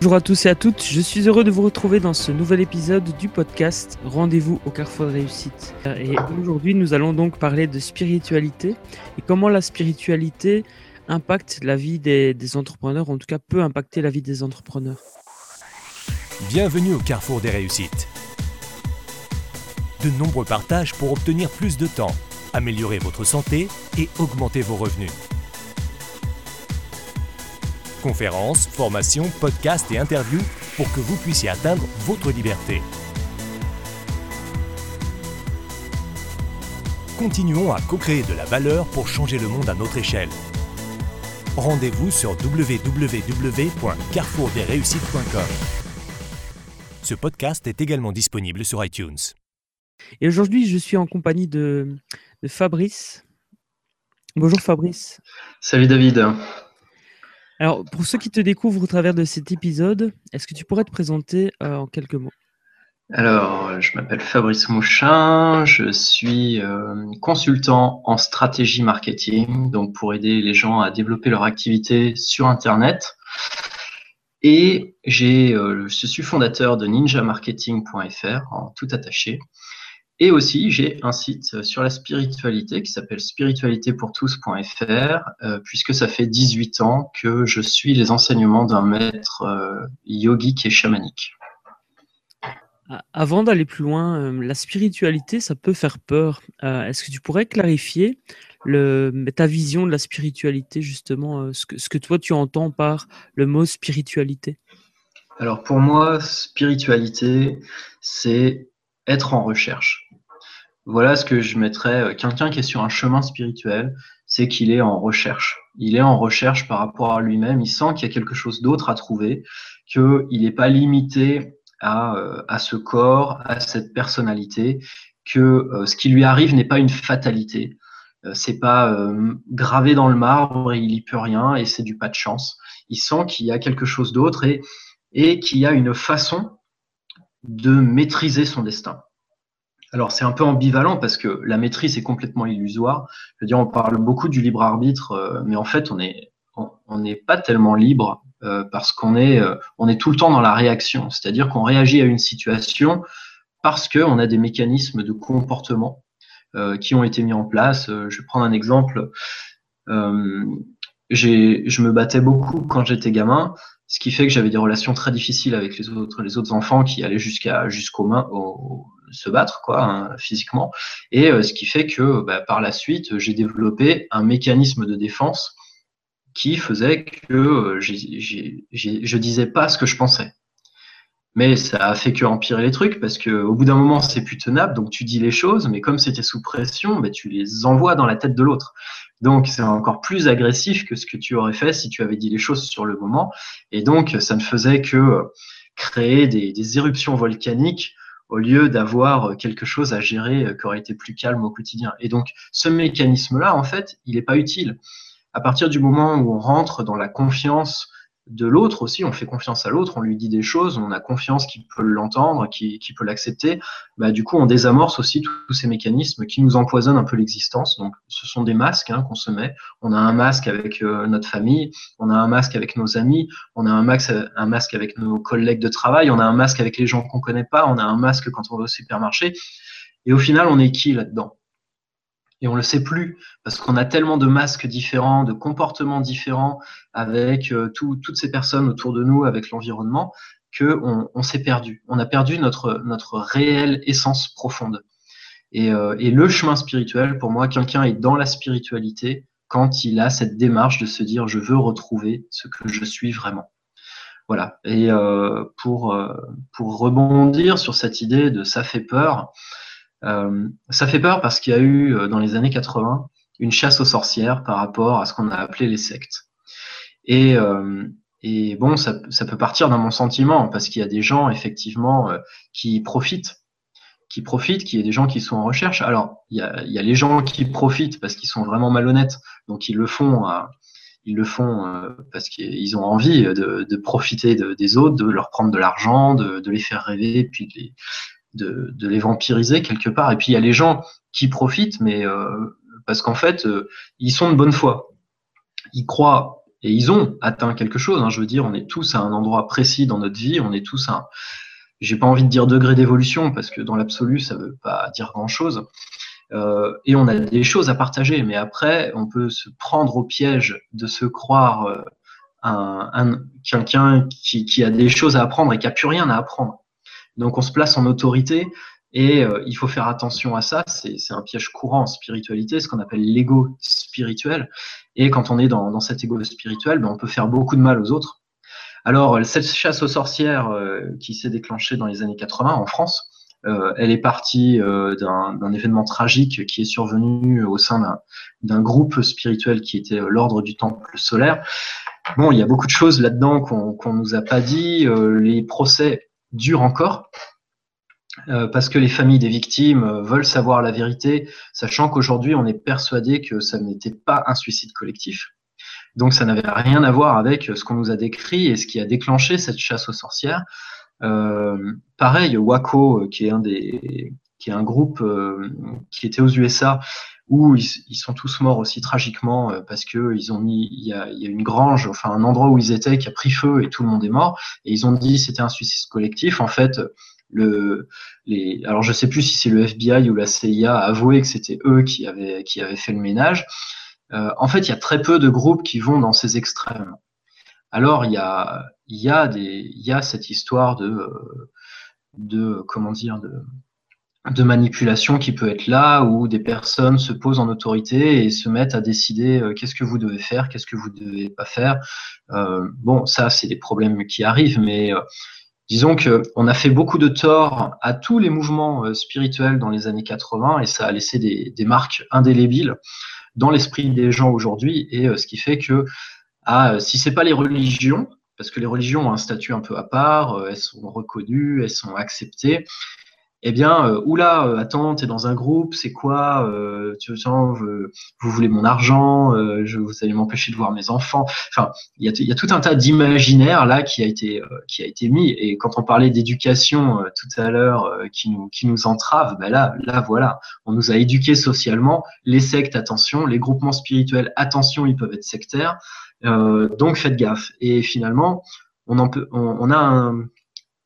Bonjour à tous et à toutes, je suis heureux de vous retrouver dans ce nouvel épisode du podcast Rendez-vous au carrefour de réussite. Et aujourd'hui, nous allons donc parler de spiritualité et comment la spiritualité impacte la vie des, des entrepreneurs, en tout cas peut impacter la vie des entrepreneurs. Bienvenue au carrefour des réussites. De nombreux partages pour obtenir plus de temps, améliorer votre santé et augmenter vos revenus. Conférences, formations, podcasts et interviews pour que vous puissiez atteindre votre liberté. Continuons à co-créer de la valeur pour changer le monde à notre échelle. Rendez-vous sur www.carrefourdesréussites.com. Ce podcast est également disponible sur iTunes. Et aujourd'hui, je suis en compagnie de, de Fabrice. Bonjour Fabrice. Salut David. Alors, pour ceux qui te découvrent au travers de cet épisode, est-ce que tu pourrais te présenter euh, en quelques mots? Alors, je m'appelle Fabrice Mouchin, je suis euh, consultant en stratégie marketing, donc pour aider les gens à développer leur activité sur Internet. Et euh, je suis fondateur de ninjamarketing.fr en tout attaché. Et aussi, j'ai un site sur la spiritualité qui s'appelle spiritualitépourtous.fr, euh, puisque ça fait 18 ans que je suis les enseignements d'un maître euh, yogique et chamanique. Avant d'aller plus loin, euh, la spiritualité, ça peut faire peur. Est-ce que tu pourrais clarifier le, ta vision de la spiritualité, justement, ce que, ce que toi tu entends par le mot spiritualité? Alors pour moi, spiritualité, c'est être en recherche voilà ce que je mettrais. Euh, quelqu'un qui est sur un chemin spirituel, c'est qu'il est en recherche. Il est en recherche par rapport à lui-même. Il sent qu'il y a quelque chose d'autre à trouver, qu'il n'est pas limité à, euh, à, ce corps, à cette personnalité, que euh, ce qui lui arrive n'est pas une fatalité. c'est pas gravé dans le marbre et il y peut rien et c'est du pas de chance. Il sent qu'il y a quelque chose d'autre et, et qu'il y a une façon de maîtriser son destin. Alors c'est un peu ambivalent parce que la maîtrise est complètement illusoire. Je veux dire, on parle beaucoup du libre arbitre, euh, mais en fait on est on n'est pas tellement libre euh, parce qu'on est euh, on est tout le temps dans la réaction, c'est-à-dire qu'on réagit à une situation parce qu'on a des mécanismes de comportement qui ont été mis en place. je vais prendre un exemple. je me battais beaucoup quand j'étais gamin, ce qui fait que j'avais des relations très difficiles avec les autres, les autres enfants qui allaient jusqu'à jusqu'aux mains, au, se battre quoi hein, physiquement. Et euh, ce qui fait que bah, par la suite j'ai développé un mécanisme de défense qui faisait que euh, je disais pas ce que je pensais. Mais ça a fait que empirer les trucs parce que au bout d'un moment c'est plus tenable donc tu dis les choses mais comme c'était sous pression bah, tu les envoies dans la tête de l'autre. Donc c'est encore plus agressif que ce que tu aurais fait si tu avais dit les choses sur le moment. Et donc ça ne faisait que euh, créer des, des éruptions volcaniques au lieu d'avoir quelque chose à gérer euh, qui aurait été plus calme au quotidien. Et donc, ce mécanisme-là, en fait, il n'est pas utile. À partir du moment où on rentre dans la confiance de l'autre aussi, on fait confiance à l'autre, on lui dit des choses, on a confiance qu'il peut l'entendre, qu'il peut l'accepter, bah, du coup on désamorce aussi tous ces mécanismes qui nous empoisonnent un peu l'existence. Donc ce sont des masques hein, qu'on se met. On a un masque avec euh, notre famille, on a un masque avec nos amis, on a un masque, un masque avec nos collègues de travail, on a un masque avec les gens qu'on connaît pas, on a un masque quand on va au supermarché. Et au final, on est qui là-dedans? Et on le sait plus parce qu'on a tellement de masques différents, de comportements différents avec euh, toutes ces personnes autour de nous, avec l'environnement, que on, s'est perdu. On a perdu notre réelle essence profonde. Et, euh, et le chemin spirituel, pour moi, quelqu'un est dans la spiritualité quand il a cette démarche de se dire je veux retrouver ce que je suis vraiment. Voilà. Et euh, pour pour rebondir sur cette idée de ça fait peur. Euh, ça fait peur parce qu'il y a eu euh, dans les années 80 une chasse aux sorcières par rapport à ce qu'on a appelé les sectes. Et, euh, bon, ça, peut partir dans mon sentiment parce qu'il y a des gens effectivement qui profitent, qui profitent, qu'il y des gens qui sont en recherche. Alors, il y a, y les gens qui profitent parce qu'ils sont vraiment malhonnêtes, donc ils le font. ils le font parce qu'ils ont envie de, profiter de, des autres, de leur prendre de l'argent, de, de, les faire rêver, puis de les, de, les vampiriser quelque part. Et puis il y a les gens qui profitent, mais euh, parce qu'en fait, euh, ils sont de bonne foi. Ils croient et ils ont atteint quelque chose. Hein. Je veux dire, on est tous à un endroit précis dans notre vie, on est tous à un, j'ai pas envie de dire degré d'évolution parce que dans l'absolu, ça veut pas dire grand chose. Euh, et on a des choses à partager, mais après, on peut se prendre au piège de se croire un, quelqu'un qui, qui, a des choses à apprendre et qui a plus rien à apprendre. Donc on se place en autorité et euh, il faut faire attention à ça. C'est un piège courant en spiritualité, ce qu'on appelle l'ego spirituel. Et quand on est dans, cet ego spirituel, ben, on peut faire beaucoup de mal aux autres. Alors, cette chasse aux sorcières euh, qui s'est déclenchée dans les années 80 en France, euh, elle est partie d'un événement tragique qui est survenu au sein d'un groupe spirituel qui était l'ordre du temple solaire. Bon, il y a beaucoup de choses là-dedans qu'on ne nous a pas dit. les procès durent encore. parce que les familles des victimes veulent savoir la vérité, sachant qu'aujourd'hui on est persuadé que ça n'était pas un suicide collectif. Donc ça n'avait rien à voir avec ce qu'on nous a décrit et ce qui a déclenché cette chasse aux sorcières. Euh, pareil, Waco, euh, qui est un des, qui est un groupe euh, qui était aux USA, où ils, sont tous morts aussi tragiquement parce que ils ont mis, il y, a, une grange, enfin un endroit où ils étaient qui a pris feu et tout le monde est mort. Et ils ont dit c'était un suicide collectif. En fait, le, les, alors je sais plus si c'est le FBI ou la CIA a avoué que c'était eux qui avaient, qui avaient fait le ménage. Euh, en fait, il y a très peu de groupes qui vont dans ces extrêmes. Alors, il y a, il y a, des, il y a cette histoire de, de comment dire, de, de manipulation qui peut être là, où des personnes se posent en autorité et se mettent à décider euh, qu'est-ce que vous devez faire, qu'est-ce que vous ne devez pas faire. Euh, bon, ça, c'est des problèmes qui arrivent, mais euh, disons qu'on a fait beaucoup de tort à tous les mouvements euh, spirituels dans les années 80 et ça a laissé des, marques indélébiles dans l'esprit des gens aujourd'hui, et ce qui fait que ah, si c'est pas les religions, parce que les religions ont un statut un peu à part, elles sont reconnues, elles sont acceptées, eh bien, euh, oula, euh, attends, t'es dans un groupe, c'est quoi euh, tu, Vous voulez mon argent euh, je, Vous allez m'empêcher de voir mes enfants. Enfin, il y a, y a, tout un tas d'imaginaires là qui a été qui a été mis. Et quand on parlait d'éducation tout à l'heure, qui nous qui nous entrave, ben là, là voilà, on nous a éduqués socialement. Les sectes, attention. Les groupements spirituels, attention, ils peuvent être sectaires. donc faites gaffe. Et finalement, on en peut, on, on a un,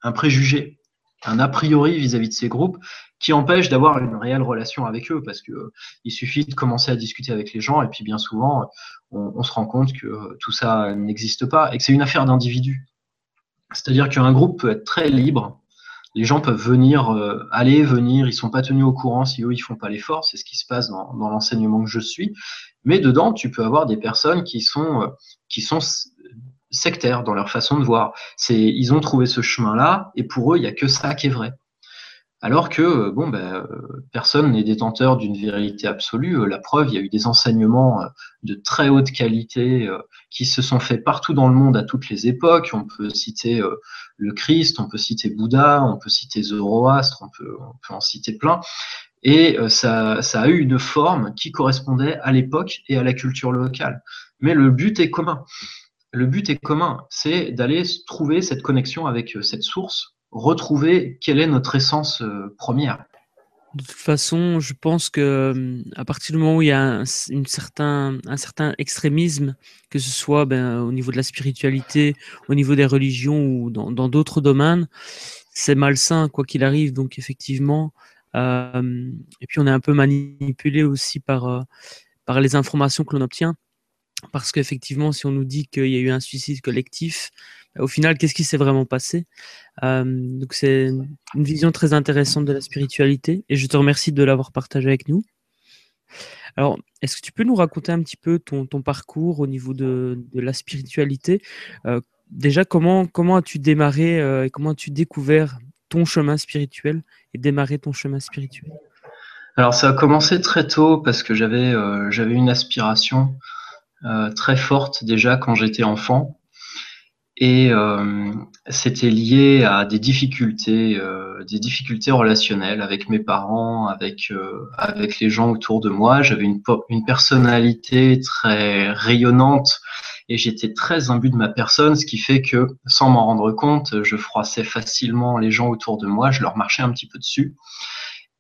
un préjugé un a priori vis-à-vis de ces groupes qui empêche d'avoir une réelle relation avec eux parce que euh, il suffit de commencer à discuter avec les gens et puis bien souvent on, on se rend compte que euh, tout ça n'existe pas et que c'est une affaire d'individus. C'est-à-dire qu'un groupe peut être très libre, les gens peuvent venir, euh, aller, venir, ils sont pas tenus au courant si eux ils font pas l'effort, c'est ce qui se passe dans, dans l'enseignement que je suis. Mais dedans, tu peux avoir des personnes qui sont qui sont sectaires dans leur façon de voir. C'est, ils ont trouvé ce chemin-là, et pour eux, il n'y a que ça qui est vrai. Alors que, euh, bon, ben, euh, personne n'est détenteur d'une vérité absolue. Euh, la preuve, il y a eu des enseignements de très haute qualité qui se sont faits partout dans le monde à toutes les époques. On peut citer le Christ, on peut citer Bouddha, on peut citer Zoroastre, on peut, en citer plein. Et ça a eu une forme qui correspondait à l'époque et à la culture locale. Mais le but est commun le but est commun, c'est d'aller trouver cette connexion avec euh, cette source, retrouver quelle est notre essence euh, première. De toute façon, je pense que euh, à partir du moment où il y a un, certain, extrémisme, que ce soit ben, au niveau de la spiritualité, au niveau des religions ou dans d'autres domaines, c'est malsain quoi qu'il arrive. Donc effectivement, et puis on est un peu manipulé aussi par les informations que l'on obtient. Parce qu'effectivement, si on nous dit qu'il y a eu un suicide collectif, bah, au final, qu'est-ce qui s'est vraiment passé? Euh, Donc, c'est une vision très intéressante de la spiritualité et je te remercie de l'avoir partagé avec nous. Alors, est-ce que tu peux nous raconter un petit peu ton, parcours au niveau de, la spiritualité? Euh, Déjà, comment, as-tu démarré euh, et comment as-tu découvert ton chemin spirituel et démarré ton chemin spirituel? Alors, ça a commencé très tôt parce que j'avais une aspiration très forte déjà quand j'étais enfant. Et euh, c'était lié à des difficultés, euh, des difficultés relationnelles avec mes parents, avec avec les gens autour de moi. J'avais une, une personnalité très rayonnante et j'étais très imbu de ma personne, ce qui fait que, sans m'en rendre compte, je froissais facilement les gens autour de moi, je leur marchais un petit peu dessus.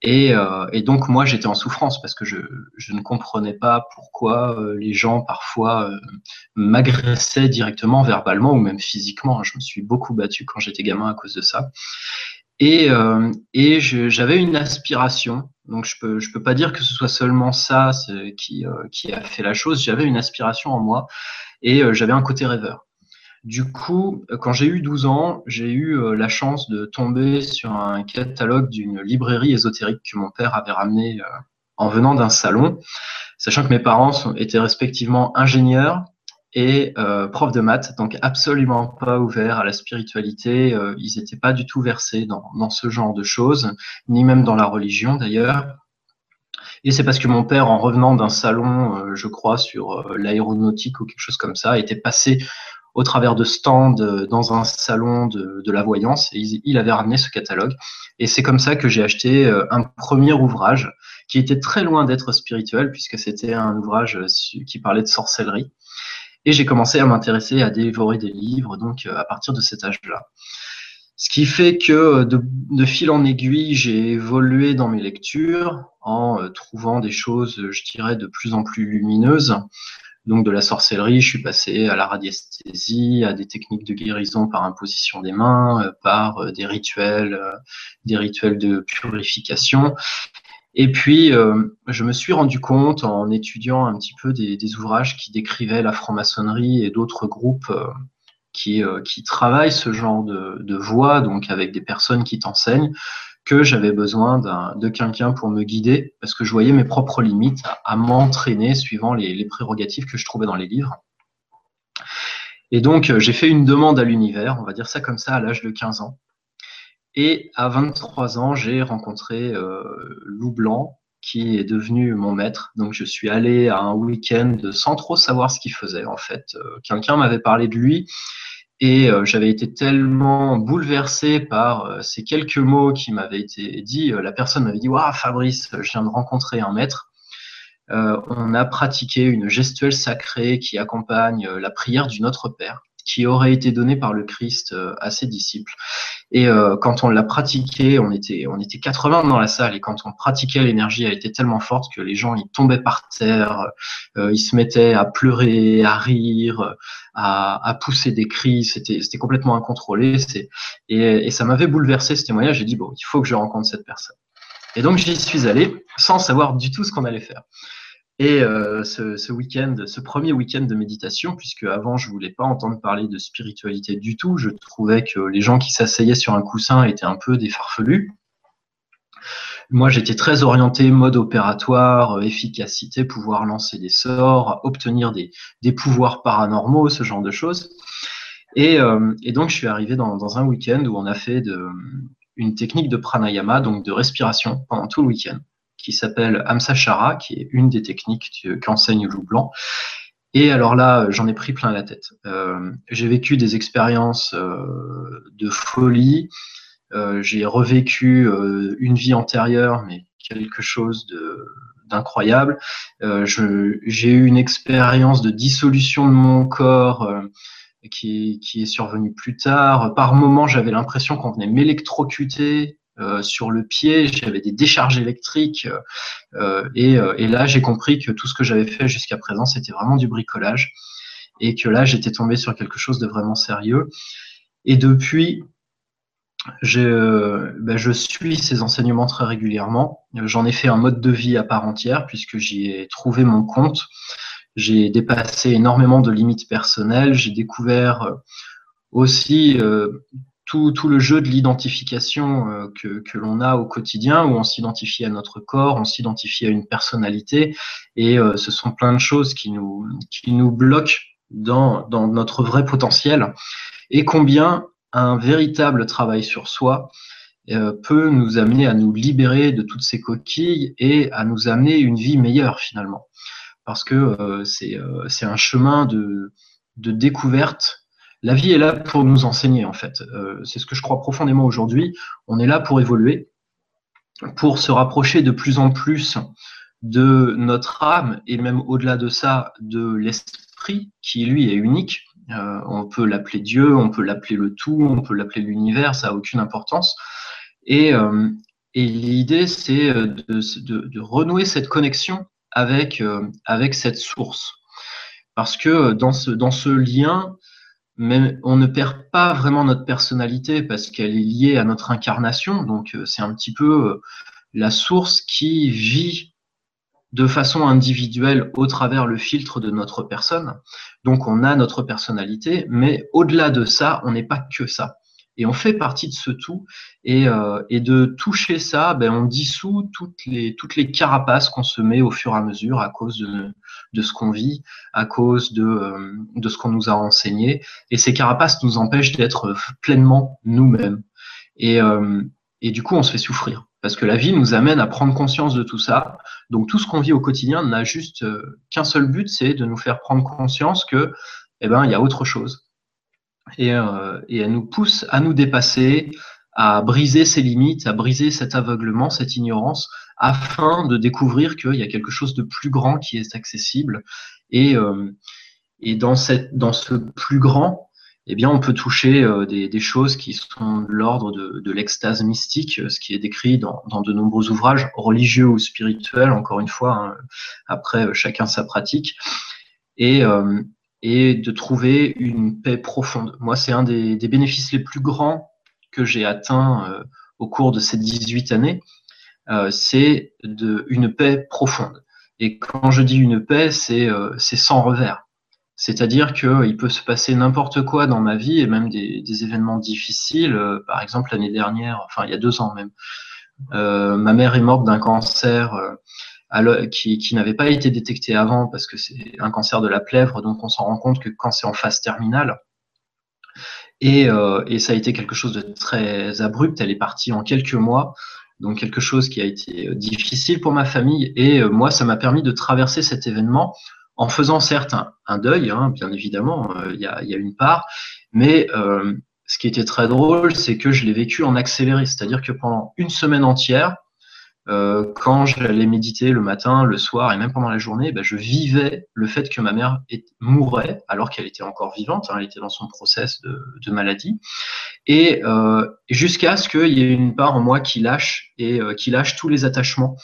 Et, euh, et, donc moi j'étais en souffrance parce que je, je, ne comprenais pas pourquoi euh, les gens parfois euh, m'agressaient directement verbalement ou même physiquement. Je me suis beaucoup battu quand j'étais gamin à cause de ça. Et, euh, et j'avais une aspiration. Donc je peux je peux pas dire que ce soit seulement ça qui, qui a fait la chose. J'avais une aspiration en moi et j'avais un côté rêveur. Du coup, quand j'ai eu 12 ans, j'ai eu euh, la chance de tomber sur un catalogue d'une librairie ésotérique que mon père avait ramené euh, en venant d'un salon, sachant que mes parents étaient respectivement ingénieurs et euh, profs de maths, donc absolument pas ouverts à la spiritualité. ils n'étaient pas du tout versés dans, ce genre de choses, ni même dans la religion d'ailleurs. Et c'est parce que mon père, en revenant d'un salon, je crois, sur l'aéronautique ou quelque chose comme ça, était passé au travers de stands euh, dans un salon de, la voyance. Et il, avait ramené ce catalogue. Et c'est comme ça que j'ai acheté euh, un premier ouvrage qui était très loin d'être spirituel puisque c'était un ouvrage euh, qui parlait de sorcellerie. Et j'ai commencé à m'intéresser à dévorer des livres donc à partir de cet âge-là. Ce qui fait que de fil en aiguille, j'ai évolué dans mes lectures en trouvant des choses, je dirais, de plus en plus lumineuses. Donc de la sorcellerie, je suis passé à la radiesthésie, à des techniques de guérison par imposition des mains, euh, par euh, des rituels, euh, des rituels de purification. Et puis, je me suis rendu compte en étudiant un petit peu des, ouvrages qui décrivaient la franc-maçonnerie et d'autres groupes qui, qui, travaillent ce genre de, de voie, donc avec des personnes qui t'enseignent, que j'avais besoin de quelqu'un pour me guider, parce que je voyais mes propres limites à, m'entraîner suivant les, prérogatives que je trouvais dans les livres. Et donc, euh, j'ai fait une demande à l'univers, on va dire ça comme ça, à l'âge de 15 ans. Et à 23 ans, j'ai rencontré euh, Lou Blanc, qui est devenu mon maître. Donc, je suis allé à un week-end sans trop savoir ce qu'il faisait, en fait. Euh, quelqu'un m'avait parlé de lui et euh, j'avais été tellement bouleversé par euh, ces quelques mots qui m'avaient été dits. Euh, la personne m'avait dit Waouh, Fabrice, je viens de rencontrer un maître. on a pratiqué une gestuelle sacrée qui accompagne la prière du Notre Père qui aurait été donné par le Christ euh, à ses disciples. Et euh, quand on l'a pratiqué, on était, on était 80 dans la salle, et quand on pratiquait, l'énergie a été tellement forte que les gens, ils tombaient par terre, euh, ils se mettaient à pleurer, à rire, à, pousser des cris, c'était complètement incontrôlé. Et, et ça m'avait bouleversé ce témoignage, j'ai dit, bon, il faut que je rencontre cette personne. Et donc j'y suis allé sans savoir du tout ce qu'on allait faire. Et euh, ce, week-end, ce premier week-end de méditation, puisque avant je voulais pas entendre parler de spiritualité du tout, je trouvais que les gens qui s'asseyaient sur un coussin étaient un peu des farfelus. Moi, j'étais très orienté mode opératoire, euh, efficacité, pouvoir lancer des sorts, obtenir des, pouvoirs paranormaux, ce genre de choses. Et, euh, donc, je suis arrivé dans, un week-end où on a fait une technique de pranayama, donc de respiration, pendant tout le week-end qui s'appelle Amsa Shara, qui est une des techniques qu'enseigne Loup Blanc. Et alors là, j'en ai pris plein la tête. Euh, j'ai vécu des expériences euh, de folie. Euh, j'ai revécu euh, une vie antérieure, mais quelque chose d'incroyable. Euh, j'ai eu une expérience de dissolution de mon corps euh, qui, qui, est survenue plus tard. Par moments, j'avais l'impression qu'on venait m'électrocuter. Euh, sur le pied, j'avais des décharges électriques euh, et, euh, et, là j'ai compris que tout ce que j'avais fait jusqu'à présent c'était vraiment du bricolage et que là j'étais tombé sur quelque chose de vraiment sérieux. Et depuis, je, ben, suis ces enseignements très régulièrement. J'en ai fait un mode de vie à part entière puisque j'y ai trouvé mon compte. J'ai dépassé énormément de limites personnelles. J'ai découvert aussi tout, le jeu de l'identification euh, que, que l'on a au quotidien, où on s'identifie à notre corps, on s'identifie à une personnalité, et euh, ce sont plein de choses qui nous, qui nous bloquent dans, dans notre vrai potentiel, et combien un véritable travail sur soi euh, peut nous amener à nous libérer de toutes ces coquilles et à nous amener une vie meilleure finalement. Parce que c'est un chemin de, de découverte la vie est là pour nous enseigner, en fait. Euh, c'est ce que je crois profondément aujourd'hui. On est là pour évoluer, pour se rapprocher de plus en plus de notre âme et même au-delà de ça, de l'esprit qui, lui, est unique. Euh, on peut l'appeler Dieu, on peut l'appeler le tout, on peut l'appeler l'univers, ça n'a aucune importance. Et, euh, l'idée, c'est de, renouer cette connexion avec, cette source. Parce que dans ce lien, même, on ne perd pas vraiment notre personnalité parce qu'elle est liée à notre incarnation. Donc, c'est un petit peu la source qui vit de façon individuelle au travers le filtre de notre personne. Donc on a notre personnalité, mais au-delà de ça, on n'est pas que ça. Et on fait partie de ce tout. Et, euh, de toucher ça, ben, on dissout toutes les, toutes les carapaces qu'on se met au fur et à mesure à cause de, de ce qu'on vit, à cause de, euh, de ce qu'on nous a enseigné. Et ces carapaces nous empêchent d'être pleinement nous-mêmes. Et, euh, et du coup, on se fait souffrir. Parce que la vie nous amène à prendre conscience de tout ça. Donc tout ce qu'on vit au quotidien n'a juste euh, qu'un seul but, c'est de nous faire prendre conscience que, eh ben, il y a autre chose. Et, euh, elle nous pousse à nous dépasser, à briser ses limites, à briser cet aveuglement, cette ignorance, afin de découvrir qu'il y a quelque chose de plus grand qui est accessible. Et, euh, dans, ce plus grand, eh bien, on peut toucher euh, des, choses qui sont de l'ordre de, l'extase mystique, ce qui est décrit dans, de nombreux ouvrages religieux ou spirituels, encore une fois, hein, après euh, chacun sa pratique, et, et de trouver une paix profonde. Moi, c'est un des, bénéfices les plus grands que j'ai atteint au cours de ces 18 années, c'est une paix profonde. Et quand je dis une paix, c'est sans revers. C'est-à-dire qu'il peut se passer n'importe quoi dans ma vie et même des, événements difficiles. Euh, par exemple, l'année dernière, enfin il y a deux ans même, euh, ma mère est morte d'un cancer euh, qui, n'avait pas été détecté avant parce que c'est un cancer de la plèvre, donc on s'en rend compte que quand c'est en phase terminale. Et, et, ça a été quelque chose de très abrupt. Elle est partie en quelques mois, donc quelque chose qui a été difficile pour ma famille. Et moi, ça m'a permis de traverser cet événement en faisant certes un, deuil, hein, bien évidemment, euh, il y, a, une part, mais euh, ce qui était très drôle, c'est que je l'ai vécu en accéléré, c'est-à-dire que pendant une semaine entière, euh, quand j'allais méditer le matin, le soir et même pendant la journée, ben, je vivais le fait que ma mère mourrait alors qu'elle était encore vivante, hein, elle était dans son process de, maladie, et, jusqu'à ce qu'il y ait une part en moi qui lâche et qui lâche tous les attachements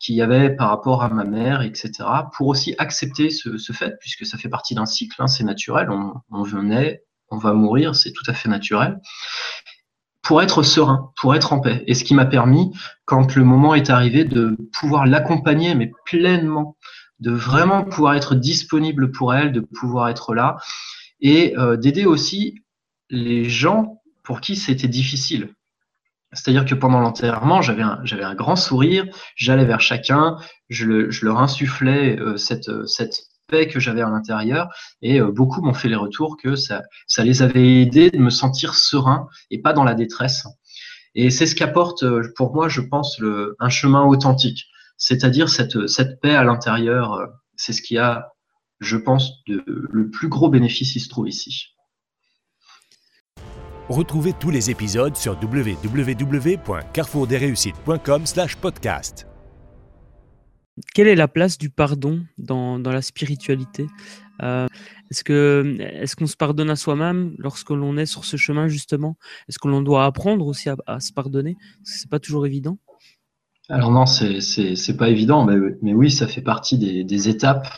qu'il y avait par rapport à ma mère, etc., pour aussi accepter ce, fait, puisque ça fait partie d'un cycle, hein, c'est naturel, on, on venait, on va mourir, c'est tout à fait naturel, pour être serein, pour être en paix. Et ce qui m'a permis, quand le moment est arrivé, de pouvoir l'accompagner, mais pleinement, de vraiment pouvoir être disponible pour elle, de pouvoir être là, et euh, d'aider aussi les gens pour qui c'était difficile. C'est-à-dire que pendant l'enterrement, j'avais un, j'avais un grand sourire, j'allais vers chacun, je, le, je leur insufflais euh, cette, cette que j'avais à l'intérieur, et euh, beaucoup m'ont fait les retours que ça, ça les avait aidés de me sentir serein et pas dans la détresse. Et c'est ce qu'apporte pour moi, je pense, le, un chemin authentique, c'est-à-dire cette, cette paix à l'intérieur. C'est ce qui a, je pense, le plus gros bénéfice qui se trouve ici. Retrouvez tous les épisodes sur www.carrefourdesreussites.com/podcast. Quelle est la place du pardon dans, la spiritualité? Euh, Est-ce qu'on se pardonne à soi-même lorsque l'on est sur ce chemin justement? Est-ce que l'on doit apprendre aussi à, se pardonner? Parce que c'est pas toujours évident. Alors non, c'est pas évident, mais, mais, oui, ça fait partie des, étapes.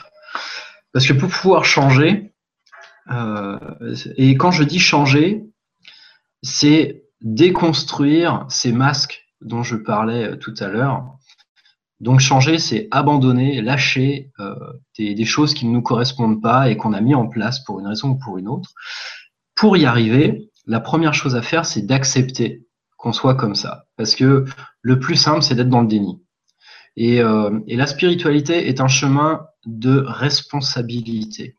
Parce que pour pouvoir changer, euh, et quand je dis changer, c'est déconstruire ces masques dont je parlais euh, tout à l'heure. Donc changer, c'est abandonner, lâcher euh, des, choses qui ne nous correspondent pas et qu'on a mis en place pour une raison ou pour une autre. Pour y arriver, la première chose à faire, c'est d'accepter qu'on soit comme ça. Parce que le plus simple, c'est d'être dans le déni. Et, euh, et la spiritualité est un chemin de responsabilité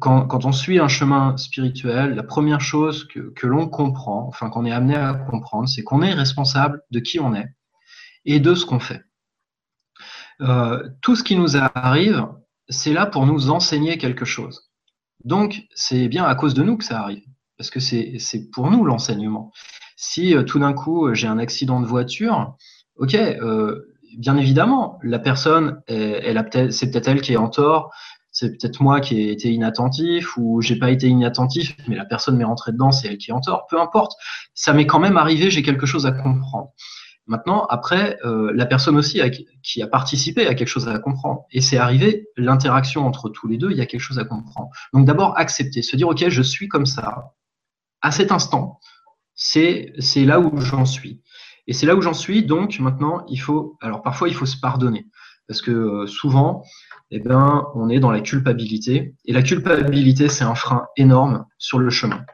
quand, on suit un chemin spirituel, la première chose que, l'on comprend, enfin qu'on est amené à comprendre, c'est qu'on est responsable de qui on est et de ce qu'on fait. Euh, tout ce qui nous arrive, c'est là pour nous enseigner quelque chose. Donc, c'est bien à cause de nous que ça arrive, parce que c'est pour nous l'enseignement. Si euh, tout d'un coup j'ai un accident de voiture, ok, euh, bien évidemment, la personne, c'est peut-être elle qui est en tort, c'est peut-être moi qui ai été inattentif ou j'ai pas été inattentif, mais la personne m'est rentrée dedans, c'est elle qui est en tort. Peu importe, ça m'est quand même arrivé, j'ai quelque chose à comprendre. Maintenant, après, euh, la personne aussi qui a participé a quelque chose à comprendre. Et c'est arrivé, l'interaction entre tous les deux, il y a quelque chose à comprendre. Donc d'abord, accepter, se dire, OK, je suis comme ça. À cet instant, c'est là où j'en suis. Et c'est là où j'en suis, donc maintenant, il faut, alors parfois, il faut se pardonner. Parce que euh, souvent, eh ben, on est dans la culpabilité. Et la culpabilité, c'est un frein énorme sur le chemin.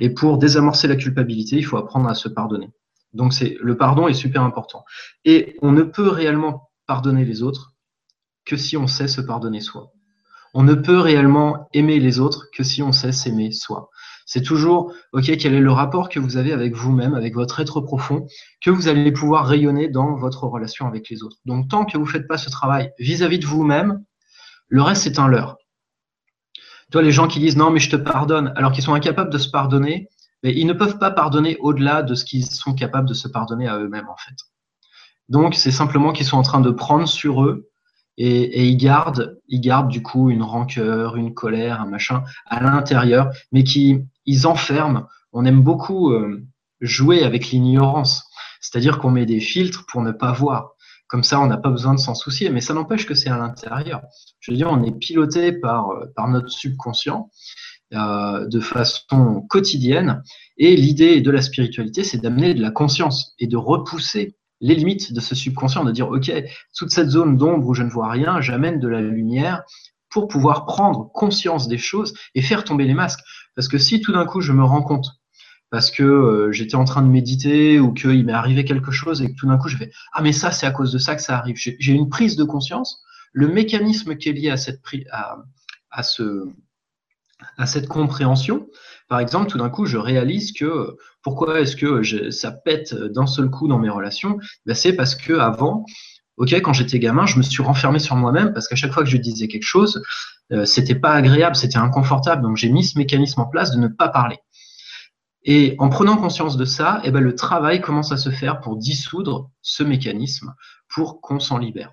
Et pour désamorcer la culpabilité, il faut apprendre à se pardonner. Donc c'est le pardon est super important. Et on ne peut réellement pardonner les autres que si on sait se pardonner soi. On ne peut réellement aimer les autres que si on sait s'aimer soi. C'est toujours, OK, quel est le rapport que vous avez avec vous-même, avec votre être profond, que vous allez pouvoir rayonner dans votre relation avec les autres. Donc, tant que vous ne faites pas ce travail vis-à-vis de vous-même, le reste, c'est un leurre. Toi, les gens qui disent non, mais je te pardonne, alors qu'ils sont incapables de se pardonner, mais ils ne peuvent pas pardonner au-delà de ce qu'ils sont capables de se pardonner à eux-mêmes, en fait. Donc, c'est simplement qu'ils sont en train de prendre sur eux et, ils gardent, du coup une rancœur, une colère, un machin à l'intérieur, mais qui ils enferment. On aime beaucoup euh, jouer avec l'ignorance, c'est-à-dire qu'on met des filtres pour ne pas voir. Comme ça, on n'a pas besoin de s'en soucier, mais ça n'empêche que c'est à l'intérieur. Je veux dire, on est piloté par, euh, par notre subconscient euh, de façon quotidienne, et l'idée de la spiritualité, c'est d'amener de la conscience et de repousser les limites de ce subconscient, de dire, OK, toute cette zone d'ombre où je ne vois rien, j'amène de la lumière pour pouvoir prendre conscience des choses et faire tomber les masques. Parce que si tout d'un coup je me rends compte parce que euh, j'étais en train de méditer ou qu'il m'est arrivé quelque chose et que tout d'un coup je fais ah mais ça c'est à cause de ça que ça arrive. J'ai une prise de conscience. Le mécanisme qui est lié à cette à, à ce à cette compréhension, par exemple, tout d'un coup, je réalise que pourquoi est-ce que ça pète d'un seul coup dans mes relations? Ben, C'est parce que avant, ok, quand j'étais gamin, je me suis renfermé sur moi-même parce qu'à chaque fois que je disais quelque chose, euh, c'était pas agréable, c'était inconfortable. Donc j'ai mis ce mécanisme en place de ne pas parler. Et en prenant conscience de ça, eh ben, le travail commence à se faire pour dissoudre ce mécanisme, pour qu'on s'en libère.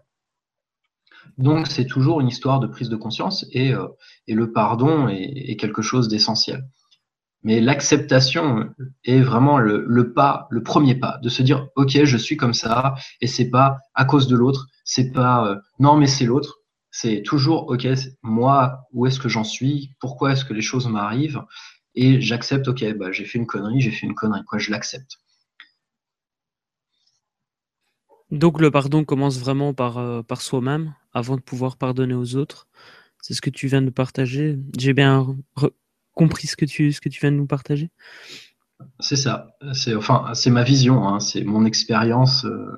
Donc c'est toujours une histoire de prise de conscience et, euh, le pardon est, quelque chose d'essentiel. Mais l'acceptation est vraiment le, pas, le premier pas, de se dire ok je suis comme ça et c'est pas à cause de l'autre, c'est pas euh, non mais c'est l'autre, c'est toujours ok moi où est-ce que j'en suis, pourquoi est-ce que les choses m'arrivent et j'accepte ok bah j'ai fait une connerie, j'ai fait une connerie quoi, je l'accepte. Donc le pardon commence vraiment par, euh, par soi-même? Avant de pouvoir pardonner aux autres. C'est ce que tu viens de partager. J'ai bien compris ce que tu, ce que tu viens de nous partager C'est ça. C'est enfin, c'est ma vision, hein. c'est mon expérience. Euh,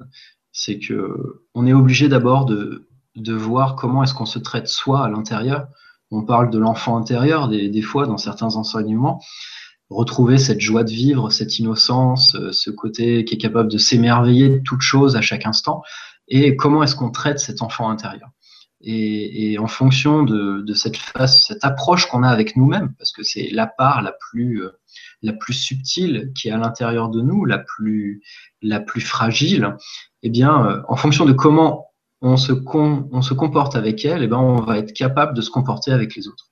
c'est que on est obligé d'abord de, de voir comment est-ce qu'on se traite soi à l'intérieur. On parle de l'enfant intérieur des, des, fois dans certains enseignements. Retrouver cette joie de vivre, cette innocence, euh, ce côté qui est capable de s'émerveiller de toute chose à chaque instant. Et comment est-ce qu'on traite cet enfant intérieur? Et, en fonction de, cette face, cette approche qu'on a avec nous-mêmes, parce que c'est la part la plus, euh, subtile qui est à l'intérieur de nous, la plus, la plus fragile, eh bien, euh, en fonction de comment on se, on se comporte avec elle, eh bien, on va être capable de se comporter avec les autres.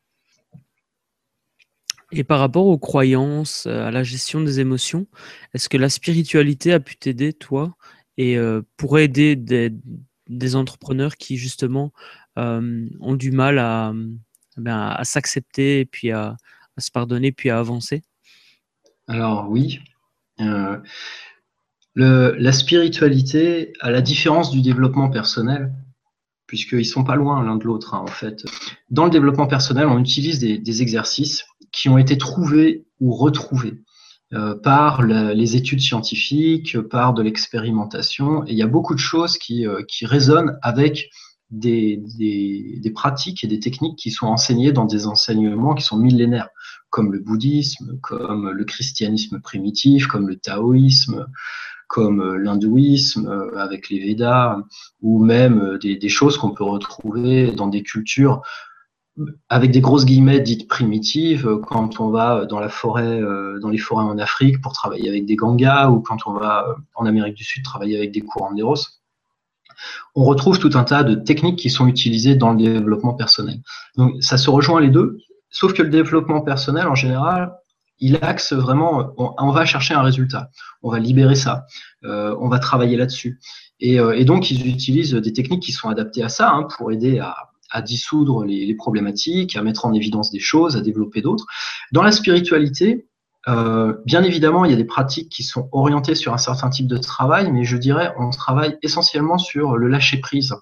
Et par rapport aux croyances, euh, à la gestion des émotions, est-ce que la spiritualité a pu t'aider, toi, et pour aider des, entrepreneurs qui justement euh, ont du mal à, ben, à s'accepter puis à, se pardonner puis à avancer Alors oui. Euh, la spiritualité, à la différence du développement personnel, puisqu'ils ne sont pas loin l'un de l'autre, hein, en fait. Dans le développement personnel, on utilise des, exercices qui ont été trouvés ou retrouvés euh, par les études scientifiques, par de l'expérimentation. Et il y a beaucoup de choses qui, qui résonnent avec des, des, pratiques et des techniques qui sont enseignées dans des enseignements qui sont millénaires, comme le bouddhisme, comme le christianisme primitif, comme le taoïsme, comme l'hindouisme euh, avec les Védas, ou même euh, des, des choses qu'on peut retrouver dans des cultures avec des grosses guillemets dites primitives, quand on va dans la forêt, euh, dans les forêts en Afrique pour travailler avec des gangas, ou quand on va en Amérique du Sud travailler avec des courants d'éros on retrouve tout un tas de techniques qui sont utilisées dans le développement personnel. Donc ça se rejoint les deux, sauf que le développement personnel, en général, il axe vraiment, on, va chercher un résultat, on va libérer ça, euh, on va travailler là-dessus. Et, et, donc, ils utilisent des techniques qui sont adaptées à ça hein, pour aider à, à dissoudre les, problématiques, à mettre en évidence des choses, à développer d'autres. Dans la spiritualité, euh, bien évidemment, il y a des pratiques qui sont orientées sur un certain type de travail, mais je dirais on travaille essentiellement sur le lâcher prise,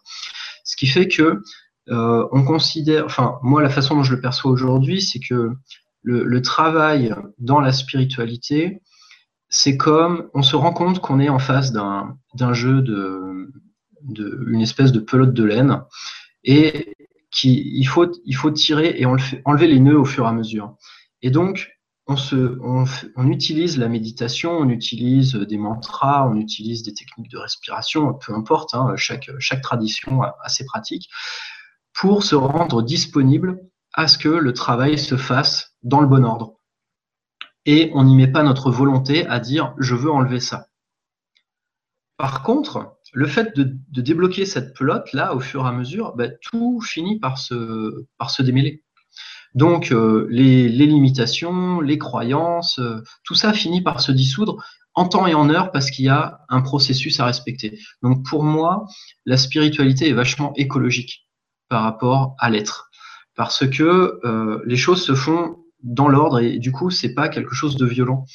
ce qui fait que euh, on considère, enfin moi la façon dont je le perçois aujourd'hui, c'est que le, le, travail dans la spiritualité, c'est comme on se rend compte qu'on est en face d'un jeu de, de une espèce de pelote de laine et qui il faut il faut tirer et enlever les nœuds au fur et à mesure. Et donc on, se, on, utilise la méditation, on utilise des mantras, on utilise des techniques de respiration, peu importe, hein, chaque, chaque tradition a, ses pratiques, pour se rendre disponible à ce que le travail se fasse dans le bon ordre. Et on n'y met pas notre volonté à dire je veux enlever ça. Par contre, le fait de, débloquer cette pelote là au fur et à mesure, bah, tout finit par se, démêler. Donc euh, les, limitations, les croyances, euh, tout ça finit par se dissoudre en temps et en heure parce qu'il y a un processus à respecter. Donc pour moi, la spiritualité est vachement écologique par rapport à l'être, parce que euh, les choses se font dans l'ordre et du coup c'est pas quelque chose de violent.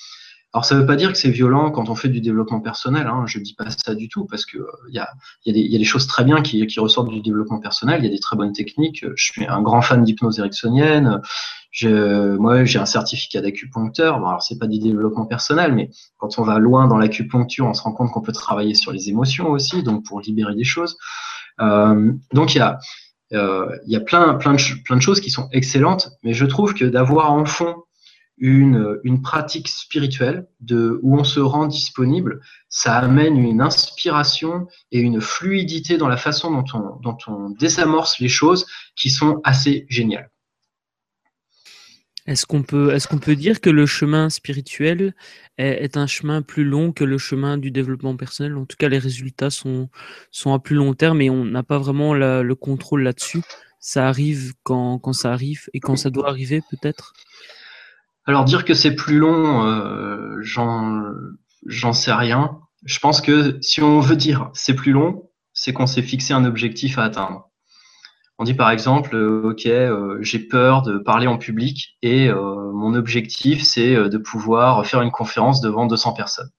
Alors, ça ne veut pas dire que c'est violent quand on fait du développement personnel. Hein, je ne dis pas ça du tout, parce qu'il euh, y, a, y, y, a, des choses très bien qui, qui, ressortent du développement personnel. Il y a des très bonnes techniques. Je suis un grand fan d'hypnose ericksonienne. Je, moi, j'ai un certificat d'acupuncteur. Bon, alors, c'est pas du développement personnel, mais quand on va loin dans l'acupuncture, on se rend compte qu'on peut travailler sur les émotions aussi, donc pour libérer des choses. Euh, donc, il y a, euh, y a plein, plein, de, plein de choses qui sont excellentes, mais je trouve que d'avoir en fond une, une, pratique spirituelle de, où on se rend disponible, ça amène une inspiration et une fluidité dans la façon dont on, dont on désamorce les choses qui sont assez géniales. Est-ce qu'on peut, est peut dire que le chemin spirituel est, un chemin plus long que le chemin du développement personnel? En tout cas, les résultats sont, sont à plus long terme et on n'a pas vraiment le contrôle là-dessus. Ça arrive quand, quand ça arrive et quand ça doit arriver peut-être? Alors dire que c'est plus long, euh, j'en sais rien. Je pense que si on veut dire c'est plus long, c'est qu'on s'est fixé un objectif à atteindre. On dit par exemple, euh, ok, euh, j'ai peur de parler en public et mon objectif c'est de pouvoir faire une conférence devant 200 personnes.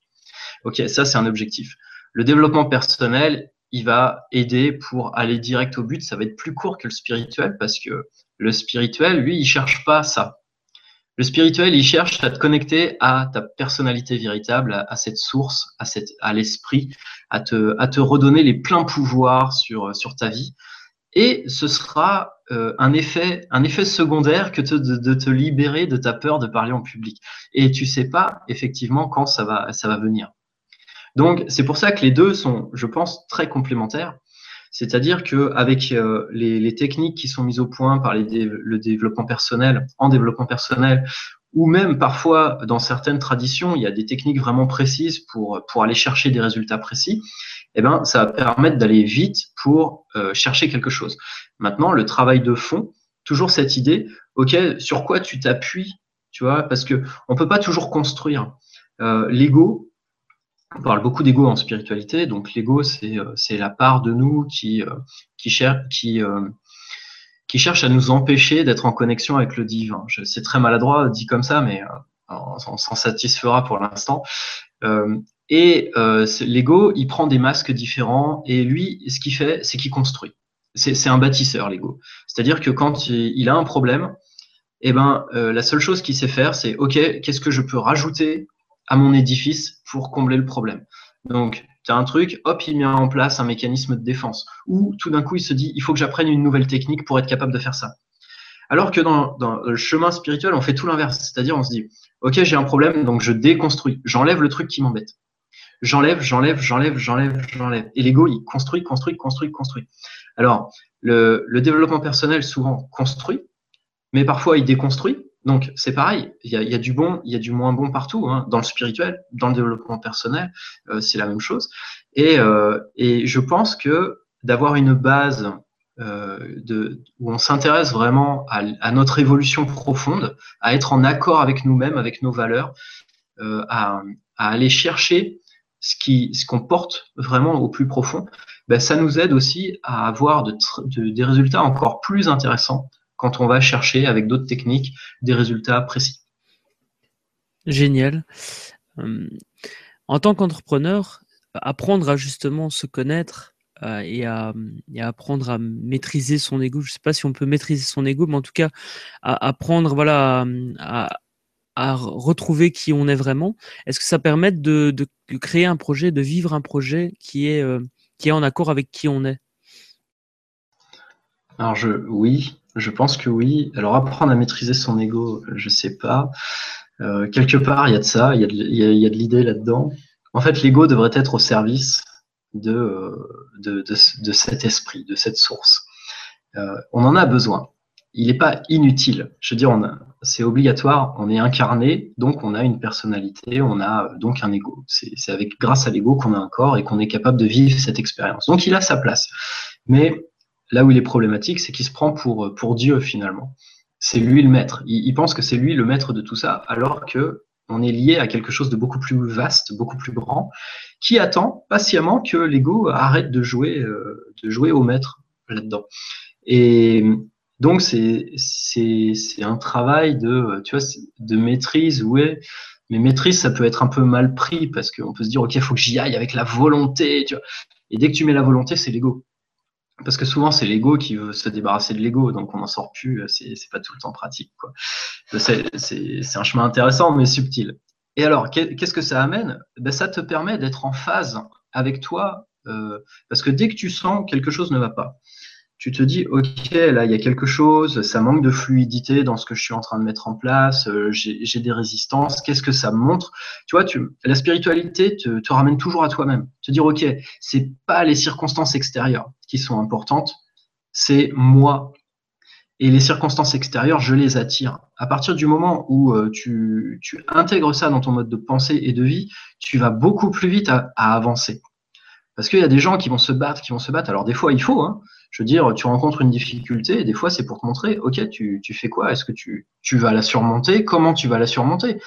Ok, ça c'est un objectif. Le développement personnel, il va aider pour aller direct au but. Ça va être plus court que le spirituel parce que le spirituel, lui, il cherche pas ça. Le spirituel, il cherche à te connecter à ta personnalité véritable, à, cette source, à, à l'esprit, à te, à te redonner les pleins pouvoirs sur, sur ta vie. Et ce sera euh, un, effet, un effet secondaire que de, de, te libérer de ta peur de parler en public. Et tu sais pas effectivement quand ça va, ça va venir. Donc c'est pour ça que les deux sont, je pense, très complémentaires. C'est-à-dire qu'avec euh, les, techniques qui sont mises au point par le développement personnel, en développement personnel, ou même parfois dans certaines traditions, il y a des techniques vraiment précises pour, pour aller chercher des résultats précis, eh ben, ça va permettre d'aller vite pour euh, chercher quelque chose. Maintenant, le travail de fond, toujours cette idée, OK, sur quoi tu t'appuies, tu vois, parce que on peut pas toujours construire. Euh, L'ego, on parle beaucoup d'ego en spiritualité, donc l'ego, c'est euh, la part de nous qui, euh, euh, qui cherche à nous empêcher d'être en connexion avec le divin. C'est très maladroit dit comme ça, mais on, s'en satisfera pour l'instant. et l'ego, il prend des masques différents, et lui, ce qu'il fait, c'est qu'il construit. C'est un bâtisseur, l'ego. C'est-à-dire que quand il, a un problème, eh ben, la seule chose qu'il sait faire, c'est OK, qu'est-ce que je peux rajouter à mon édifice pour combler le problème. Donc, tu as un truc, hop, il met en place un mécanisme de défense. Ou tout d'un coup, il se dit, il faut que j'apprenne une nouvelle technique pour être capable de faire ça. Alors que dans, le chemin spirituel, on fait tout l'inverse. C'est-à-dire, on se dit, OK, j'ai un problème, donc je déconstruis. J'enlève le truc qui m'embête. J'enlève, j'enlève, j'enlève, j'enlève, j'enlève. Et l'ego, il construit, construit, construit, construit. Alors, le développement personnel, souvent, construit, mais parfois, il déconstruit. Donc c'est pareil, il y, a, du bon, il y a du moins bon partout, hein, dans le spirituel, dans le développement personnel, euh, c'est la même chose. Et, euh, et, je pense que d'avoir une base de, où on s'intéresse vraiment à, notre évolution profonde, à être en accord avec nous-mêmes, avec nos valeurs, à, aller chercher ce qu'on porte vraiment au plus profond, ben, ça nous aide aussi à avoir de, des résultats encore plus intéressants quand on va chercher avec d'autres techniques des résultats précis. Génial. Hum, en tant qu'entrepreneur, apprendre à justement se connaître euh, et, à, apprendre à maîtriser son ego. Je ne sais pas si on peut maîtriser son ego, mais en tout cas, à apprendre voilà, à, retrouver qui on est vraiment. Est-ce que ça permet de, créer un projet, de vivre un projet qui est, euh, qui est en accord avec qui on est? Alors, je, oui, je pense que oui. Alors, apprendre à maîtriser son ego, je ne sais pas. Euh, quelque part, il y a de ça, il y a de, l'idée là-dedans. En fait, l'ego devrait être au service de, euh, cet esprit, de cette source. Euh, on en a besoin. Il n'est pas inutile. Je veux dire, c'est obligatoire. On est incarné, donc on a une personnalité, on a donc un ego. C'est avec grâce à l'ego qu'on a un corps et qu'on est capable de vivre cette expérience. Donc il a sa place. Mais là où il est problématique, c'est qu'il se prend pour, pour Dieu finalement c'est lui le maître. Il, pense que c'est lui le maître de tout ça, alors que on est lié à quelque chose de beaucoup plus vaste, beaucoup plus grand, qui attend patiemment que l'ego arrête de jouer, euh, de jouer au maître là-dedans. Et donc c'est c'est un travail de tu vois de maîtrise, ouais. Mais maîtrise, ça peut être un peu mal pris parce qu'on peut se dire ok, il faut que j'y aille avec la volonté. Et dès que tu mets la volonté, c'est l'ego parce que souvent c'est l'ego qui veut se débarrasser de l'ego, donc on n'en sort plus, c'est pas tout le temps pratique. C'est un chemin intéressant mais subtil. Et alors, qu'est-ce que ça amène? Ben, Ça te permet d'être en phase avec toi, euh, parce que dès que tu sens quelque chose ne va pas, tu te dis, OK, là, il y a quelque chose, ça manque de fluidité dans ce que je suis en train de mettre en place, euh, j'ai des résistances, qu'est-ce que ça montre? Tu vois, tu, la spiritualité te, te ramène toujours à toi-même. Te dire, OK, c'est pas les circonstances extérieures qui sont importantes, c'est moi. Et les circonstances extérieures, je les attire. À partir du moment où euh, tu, intègres ça dans ton mode de pensée et de vie, tu vas beaucoup plus vite à, avancer. Parce qu'il y a des gens qui vont se battre, qui vont se battre. Alors des fois, il faut. Hein, je veux dire, tu rencontres une difficulté et des fois, c'est pour te montrer, OK, tu, tu fais quoi? Est-ce que tu, tu vas la surmonter? Comment tu vas la surmonter?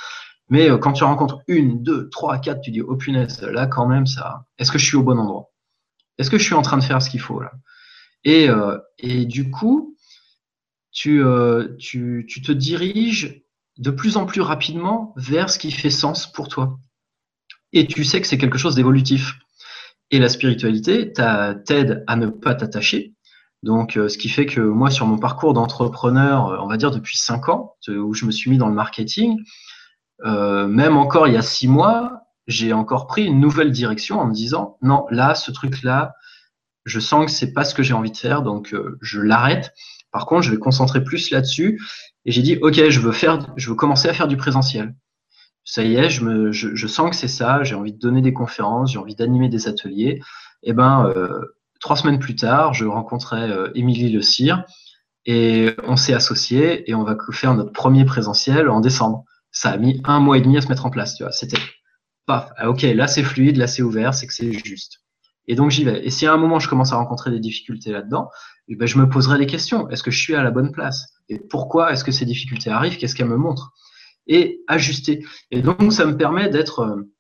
Mais euh, quand tu rencontres une, deux, trois, quatre, tu dis, oh punaise, là quand même, ça. Est-ce que je suis au bon endroit? Est-ce que je suis en train de faire ce qu'il faut là? Et, euh, et du coup, tu, euh, tu, te diriges de plus en plus rapidement vers ce qui fait sens pour toi. Et tu sais que c'est quelque chose d'évolutif. Et la spiritualité t'aide à ne pas t'attacher, donc, euh, ce qui fait que moi, sur mon parcours d'entrepreneur, on va dire depuis cinq ans, où je me suis mis dans le marketing, même encore il y a six mois, j'ai encore pris une nouvelle direction en me disant non, là, ce truc-là, je sens que c'est pas ce que j'ai envie de faire, donc je l'arrête. Par contre, je vais concentrer plus là-dessus. Et j'ai dit ok, je veux faire, je veux commencer à faire du présentiel. Ça y est, je, me, je, sens que c'est ça. J'ai envie de donner des conférences, j'ai envie d'animer des ateliers. Et eh ben, trois semaines plus tard, je rencontrais euh, Émilie Le Cire et on s'est associés et on va faire notre premier présentiel en décembre. Ça a mis un mois et demi à se mettre en place, tu vois. C'était ah, ok, là c'est fluide, là c'est ouvert, c'est que c'est juste. Et donc j'y vais. Et si à un moment je commence à rencontrer des difficultés là-dedans, eh ben, je me poserai des questions. Est-ce que je suis à la bonne place? Et pourquoi est-ce que ces difficultés arrivent? Qu'est-ce qu'elles me montrent? Et ajuster. Et donc ça me permet d'être, euh,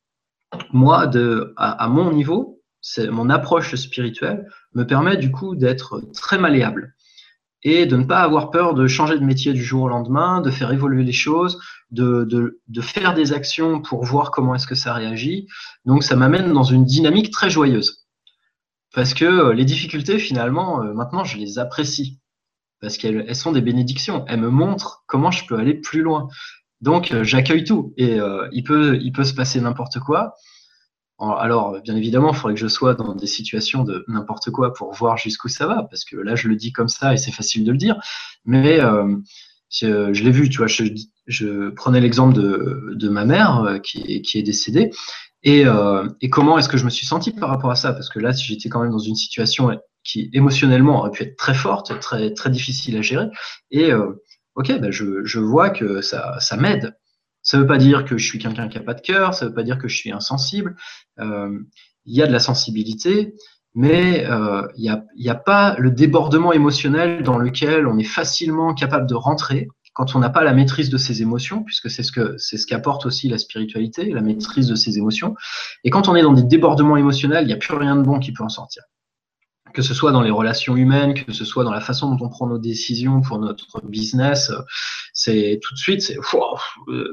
moi, de, à mon niveau, mon approche spirituelle me permet du coup d'être très malléable et de ne pas avoir peur de changer de métier du jour au lendemain, de faire évoluer les choses, de, de, faire des actions pour voir comment est-ce que ça réagit. Donc ça m'amène dans une dynamique très joyeuse. Parce que euh, les difficultés, finalement, euh, maintenant, je les apprécie. Parce qu'elles elles sont des bénédictions. Elles me montrent comment je peux aller plus loin. Donc euh, j'accueille tout. Et il, peut, il peut se passer n'importe quoi. Alors, bien évidemment, il faudrait que je sois dans des situations de n'importe quoi pour voir jusqu'où ça va, parce que là, je le dis comme ça et c'est facile de le dire. Mais je, l'ai vu, tu vois, je, prenais l'exemple de, ma mère euh, qui, est décédée. Euh, et, comment est-ce que je me suis senti par rapport à ça? Parce que là, j'étais quand même dans une situation qui émotionnellement aurait pu être très forte, très, difficile à gérer. Et ok, ben je, vois que ça, m'aide. Ça ne veut pas dire que je suis quelqu'un qui n'a pas de cœur, ça ne veut pas dire que je suis insensible. Euh, il y a de la sensibilité, mais il n'y a, pas le débordement émotionnel dans lequel on est facilement capable de rentrer quand on n'a pas la maîtrise de ses émotions, puisque c'est ce que c'est ce qu'apporte aussi la spiritualité, la maîtrise de ses émotions. Et quand on est dans des débordements émotionnels, il n'y a plus rien de bon qui peut en sortir. Que ce soit dans les relations humaines, que ce soit dans la façon dont on prend nos décisions pour notre business, c'est tout de suite, c'est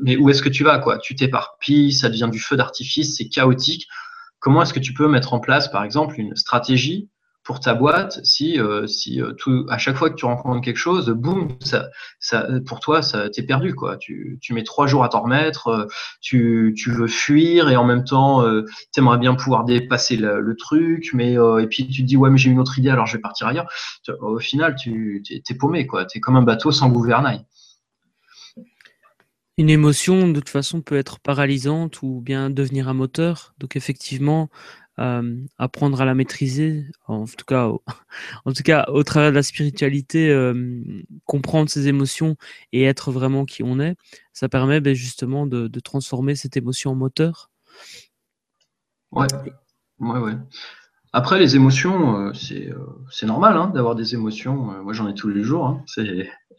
mais où est-ce que tu vas quoi? Tu t'éparpilles, ça devient du feu d'artifice, c'est chaotique. Comment est-ce que tu peux mettre en place, par exemple, une stratégie pour ta boîte si, euh, euh, à chaque fois que tu rencontres quelque chose, boum, ça, pour toi, ça t'es perdu quoi. Tu, tu mets trois jours à t'en remettre, euh, tu, tu veux fuir et en même temps, tu aimerais bien pouvoir dépasser le, truc, mais et puis tu dis ouais mais j'ai une autre idée alors je vais partir ailleurs. Au final, tu t'es, paumé quoi. T'es comme un bateau sans gouvernail. Une émotion, de toute façon, peut être paralysante ou bien devenir un moteur. Donc, effectivement, euh, apprendre à la maîtriser, en tout cas, au, travers de la spiritualité, euh, comprendre ses émotions et être vraiment qui on est, ça permet ben, justement de, transformer cette émotion en moteur. Ouais, ouais, ouais. Après, les émotions, euh, c'est normal hein, d'avoir des émotions. moi, j'en ai tous les jours. Hein.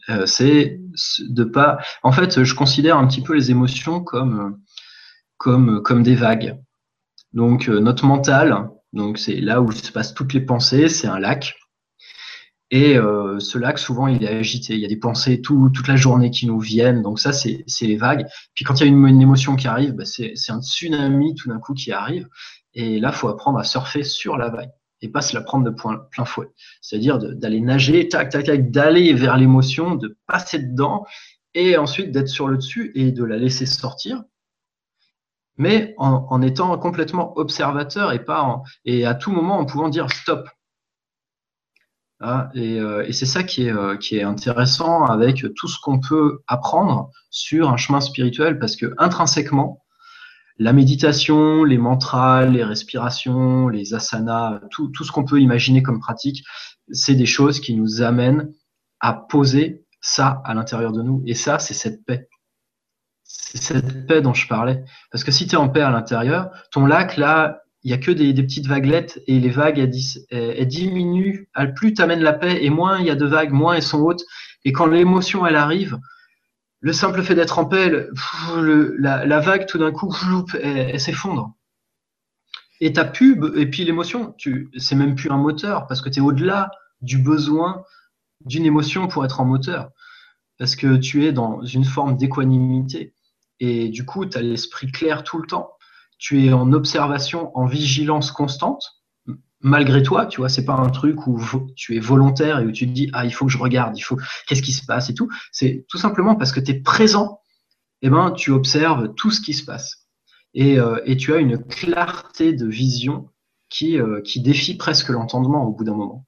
De pas. En fait, je considère un petit peu les émotions comme, des vagues. Donc euh, notre mental, c'est là où se passent toutes les pensées, c'est un lac. Et euh, ce lac, souvent, il est agité. Il y a des pensées toute la journée qui nous viennent. Donc ça, c'est les vagues. Puis quand il y a une, émotion qui arrive, bah, c'est un tsunami tout d'un coup qui arrive. Et là, il faut apprendre à surfer sur la vague et pas se la prendre de plein fouet. C'est-à-dire d'aller nager, tac, tac, tac, d'aller vers l'émotion, de passer dedans et ensuite d'être sur le dessus et de la laisser sortir mais en, étant complètement observateur et pas et à tout moment en pouvant dire stop. Ah, euh, et, c'est ça qui est, euh, qui est intéressant avec tout ce qu'on peut apprendre sur un chemin spirituel, parce que intrinsèquement, la méditation, les mantras, les respirations, les asanas, tout, tout ce qu'on peut imaginer comme pratique, c'est des choses qui nous amènent à poser ça à l'intérieur de nous. Et ça, c'est cette paix c'est cette paix dont je parlais. Parce que si tu es en paix à l'intérieur, ton lac, là, il n'y a que des, petites vaguelettes et les vagues, elles, diminuent. plus tu amènes la paix et moins il y a de vagues, moins elles sont hautes. Et quand l'émotion, elle arrive, le simple fait d'être en paix, la, vague, tout d'un coup, elle, s'effondre. Et ta pub, et puis l'émotion, c'est même plus un moteur parce que tu es au-delà du besoin d'une émotion pour être en moteur. Parce que tu es dans une forme d'équanimité. Et du coup, tu as l'esprit clair tout le temps. Tu es en observation, en vigilance constante, malgré toi, tu vois, c'est pas un truc où tu es volontaire et où tu te dis, ah, il faut que je regarde, il faut, qu'est-ce qui se passe et tout. C'est tout simplement parce que tu es présent, eh ben, tu observes tout ce qui se passe. Et, euh, tu as une clarté de vision qui, euh, qui défie presque l'entendement au bout d'un moment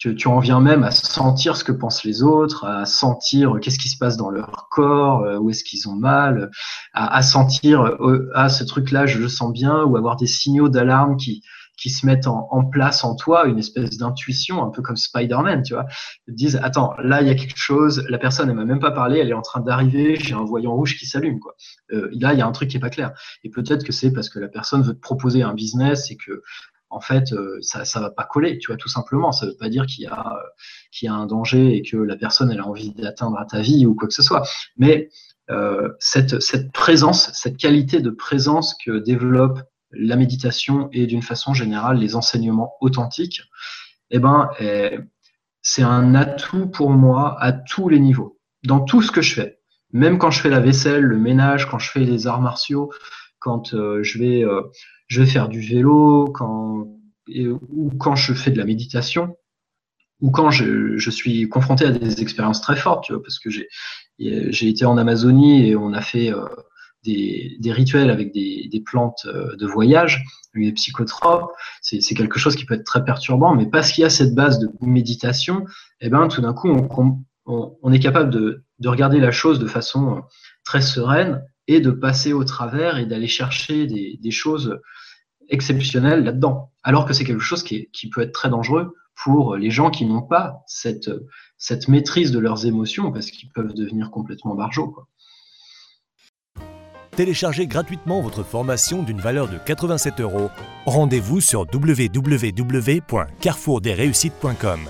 tu, en viens même à sentir ce que pensent les autres, à sentir qu'est-ce qui se passe dans leur corps, euh, où est-ce qu'ils ont mal, à, sentir euh, ah ce truc-là je le sens bien, ou avoir des signaux d'alarme qui qui se mettent en, place en toi, une espèce d'intuition, un peu comme Spider-Man, tu vois. Disent, attends, là, il y a quelque chose, la personne, elle m'a même pas parlé, elle est en train d'arriver, j'ai un voyant rouge qui s'allume, quoi. Euh, là, il y a un truc qui est pas clair. Et peut-être que c'est parce que la personne veut te proposer un business et que en fait, euh, ça ne va pas coller, tu vois, tout simplement. Ça ne veut pas dire qu'il y, a, y a un danger et que la personne elle a envie d'atteindre à ta vie ou quoi que ce soit. Mais euh, cette présence, cette qualité de présence que développe la méditation et d'une façon générale les enseignements authentiques, eh ben, eh, c'est un atout pour moi à tous les niveaux, dans tout ce que je fais. Même quand je fais la vaisselle, le ménage, quand je fais les arts martiaux, quand euh, je vais je vais faire du vélo, ou quand je fais de la méditation, ou quand je, je suis confronté à des expériences très fortes, tu vois, parce que j'ai, j'ai été en Amazonie et on a fait euh, des, rituels avec des, plantes euh, de voyage, des psychotropes. C'est, quelque chose qui peut être très perturbant, mais parce qu'il y a cette base de méditation, eh ben, tout d'un coup, on, est capable de, de regarder la chose de façon euh, très sereine et de passer au travers et d'aller chercher des, choses exceptionnel là-dedans. Alors que c'est quelque chose qui, peut être très dangereux pour les gens qui n'ont pas cette, cette maîtrise de leurs émotions parce qu'ils peuvent devenir complètement barjots. Télécharger gratuitement votre formation d'une valeur de 87 euros, rendez-vous sur www.carrefourdesreussites.com.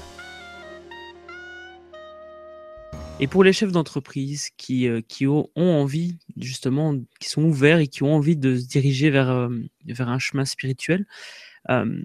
Et pour les chefs d'entreprise qui, euh, ont envie, justement, qui sont ouverts et qui ont envie de se diriger vers, euh, un chemin spirituel, euh,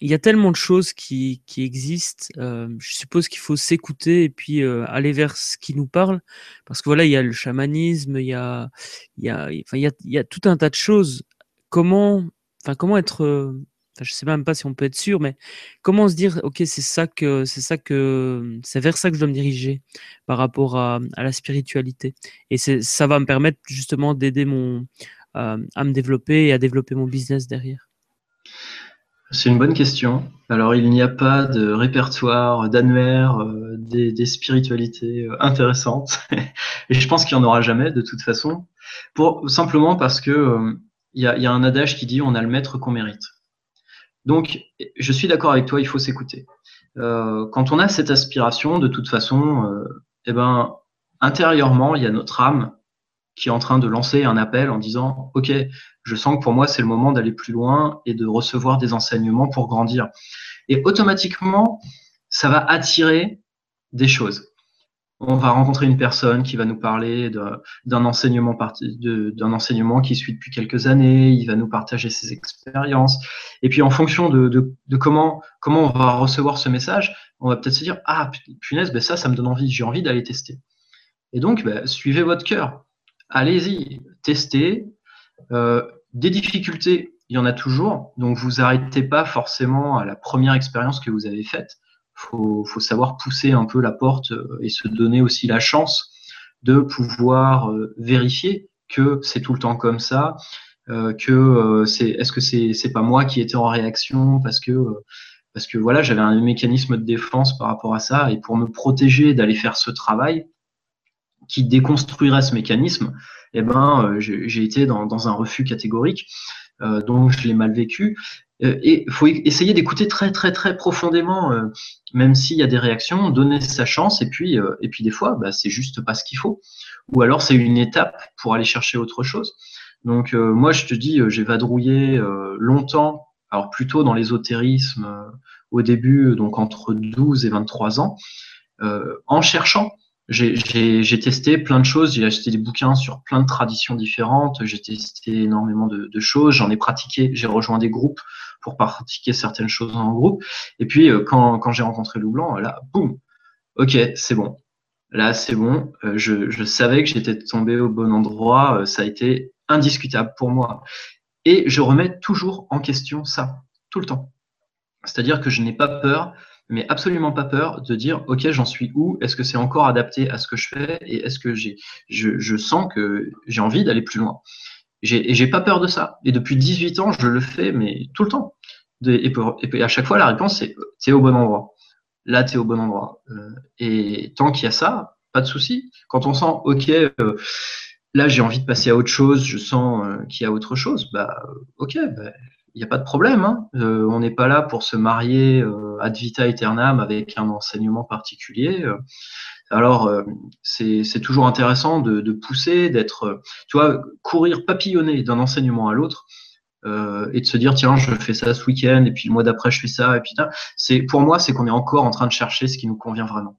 il y a tellement de choses qui, qui existent. je suppose qu'il faut s'écouter et puis aller vers ce qui nous parle. Parce que voilà, il y a le chamanisme, il y a, il y a, enfin, il y a, il y a tout un tas de choses. Comment, enfin, comment être je sais même pas si on peut être sûr, mais comment se dire, ok, c'est ça que, c'est ça que, c'est vers ça que je dois me diriger par rapport à, la spiritualité. Et ça va me permettre justement d'aider mon, euh, à me développer et à développer mon business derrière. C'est une bonne question. Alors, il n'y a pas de répertoire d'annuaire euh, des, spiritualités euh, intéressantes. et je pense qu'il n'y en aura jamais, de toute façon. Pour, simplement parce que il y, a, un adage qui dit on a le maître qu'on mérite. Donc, je suis d'accord avec toi, il faut s'écouter. Euh, quand on a cette aspiration, de toute façon, euh, eh ben, intérieurement, il y a notre âme qui est en train de lancer un appel en disant, OK, je sens que pour moi, c'est le moment d'aller plus loin et de recevoir des enseignements pour grandir. Et automatiquement, ça va attirer des choses on va rencontrer une personne qui va nous parler d'un enseignement, d'un enseignement qui suit depuis quelques années, il va nous partager ses expériences. Et puis en fonction de, comment, comment on va recevoir ce message, on va peut-être se dire, ah punaise, ben ça, ça me donne envie, j'ai envie d'aller tester. Et donc, ben, suivez votre cœur. Allez-y, testez. Euh, des difficultés, il y en a toujours. Donc, vous arrêtez pas forcément à la première expérience que vous avez faite faut, faut savoir pousser un peu la porte euh, et se donner aussi la chance de pouvoir euh, vérifier que c'est tout le temps comme ça, euh, que c'est est-ce que c'est c'est pas moi qui étais en réaction parce que parce que voilà j'avais un mécanisme de défense par rapport à ça et pour me protéger d'aller faire ce travail qui déconstruirait ce mécanisme, eh ben j'ai été dans, un refus catégorique, donc je l'ai mal vécu euh, et il faut essayer d'écouter très très très profondément, euh, même s'il y a des réactions, donner sa chance et puis euh, et puis des fois, bah, c'est juste pas ce qu'il faut. Ou alors c'est une étape pour aller chercher autre chose. Donc moi je te dis, j'ai vadrouillé longtemps, alors plutôt dans l'ésotérisme au début, donc entre 12 et 23 ans, en cherchant j'ai testé plein de choses, j'ai acheté des bouquins sur plein de traditions différentes, j'ai testé énormément de, choses, j'en ai pratiqué, j'ai rejoint des groupes pour pratiquer certaines choses en groupe. Et puis, euh, quand, quand j'ai rencontré Lou Blanc, là, boum, ok, c'est bon. Là, c'est bon. Euh, je, je, savais que j'étais tombé au bon endroit. Euh, ça a été indiscutable pour moi. Et je remets toujours en question ça, tout le temps. C'est-à-dire que je n'ai pas peur, mais absolument pas peur de dire, OK, j'en suis où? Est-ce que c'est encore adapté à ce que je fais? Et est-ce que j'ai, je, sens que j'ai envie d'aller plus loin? Et j'ai pas peur de ça. Et depuis 18 ans, je le fais, mais tout le temps. Et, à chaque fois, la réponse, c'est es au bon endroit. Là, tu es au bon endroit. Euh, et tant qu'il y a ça, pas de souci. Quand on sent, OK, euh, là, j'ai envie de passer à autre chose, je sens euh, qu'il y a autre chose, bah, OK, bah, il n'y a pas de problème. Hein. on n'est pas là pour se marier ad vita aeternam avec un enseignement particulier. Alors, euh, c'est toujours intéressant de, pousser, d'être, tu vois, courir, papillonner d'un enseignement à l'autre. Euh, et de se dire tiens je fais ça ce week-end et puis le mois d'après je fais ça et puis pour moi c'est qu'on est encore en train de chercher ce qui nous convient vraiment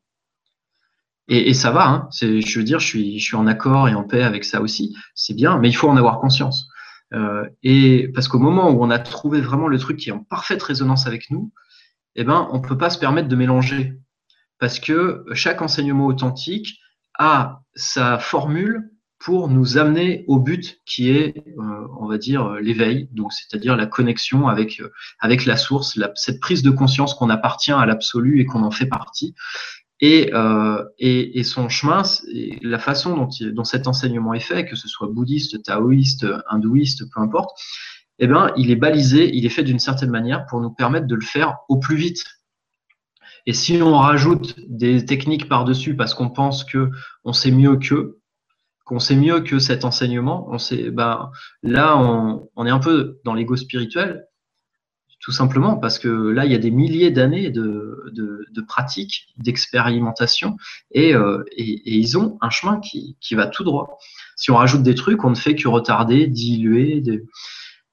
et, ça va hein, je veux dire je suis je suis en accord et en paix avec ça aussi c'est bien mais il faut en avoir conscience euh, et parce qu'au moment où on a trouvé vraiment le truc qui est en parfaite résonance avec nous eh ben on peut pas se permettre de mélanger parce que chaque enseignement authentique a sa formule pour nous amener au but qui est, euh, on va dire, l'éveil, donc c'est-à-dire la connexion avec euh, avec la source, cette prise de conscience qu'on appartient à l'absolu et qu'on en fait partie. Et, euh, et, son chemin, la façon dont, dont cet enseignement est fait, que ce soit bouddhiste, taoïste, hindouiste, peu importe, eh ben, il est balisé, il est fait d'une certaine manière pour nous permettre de le faire au plus vite, et si on rajoute des techniques par-dessus parce qu'on pense que on sait mieux qu'eux, qu'on sait mieux que cet enseignement, on sait, ben, là, on, est un peu dans l'ego spirituel. Tout simplement parce que là, il y a des milliers d'années de, de, pratiques, d'expérimentation, et, euh, et, ils ont un chemin qui, qui, va tout droit. Si on rajoute des trucs, on ne fait que retarder, diluer.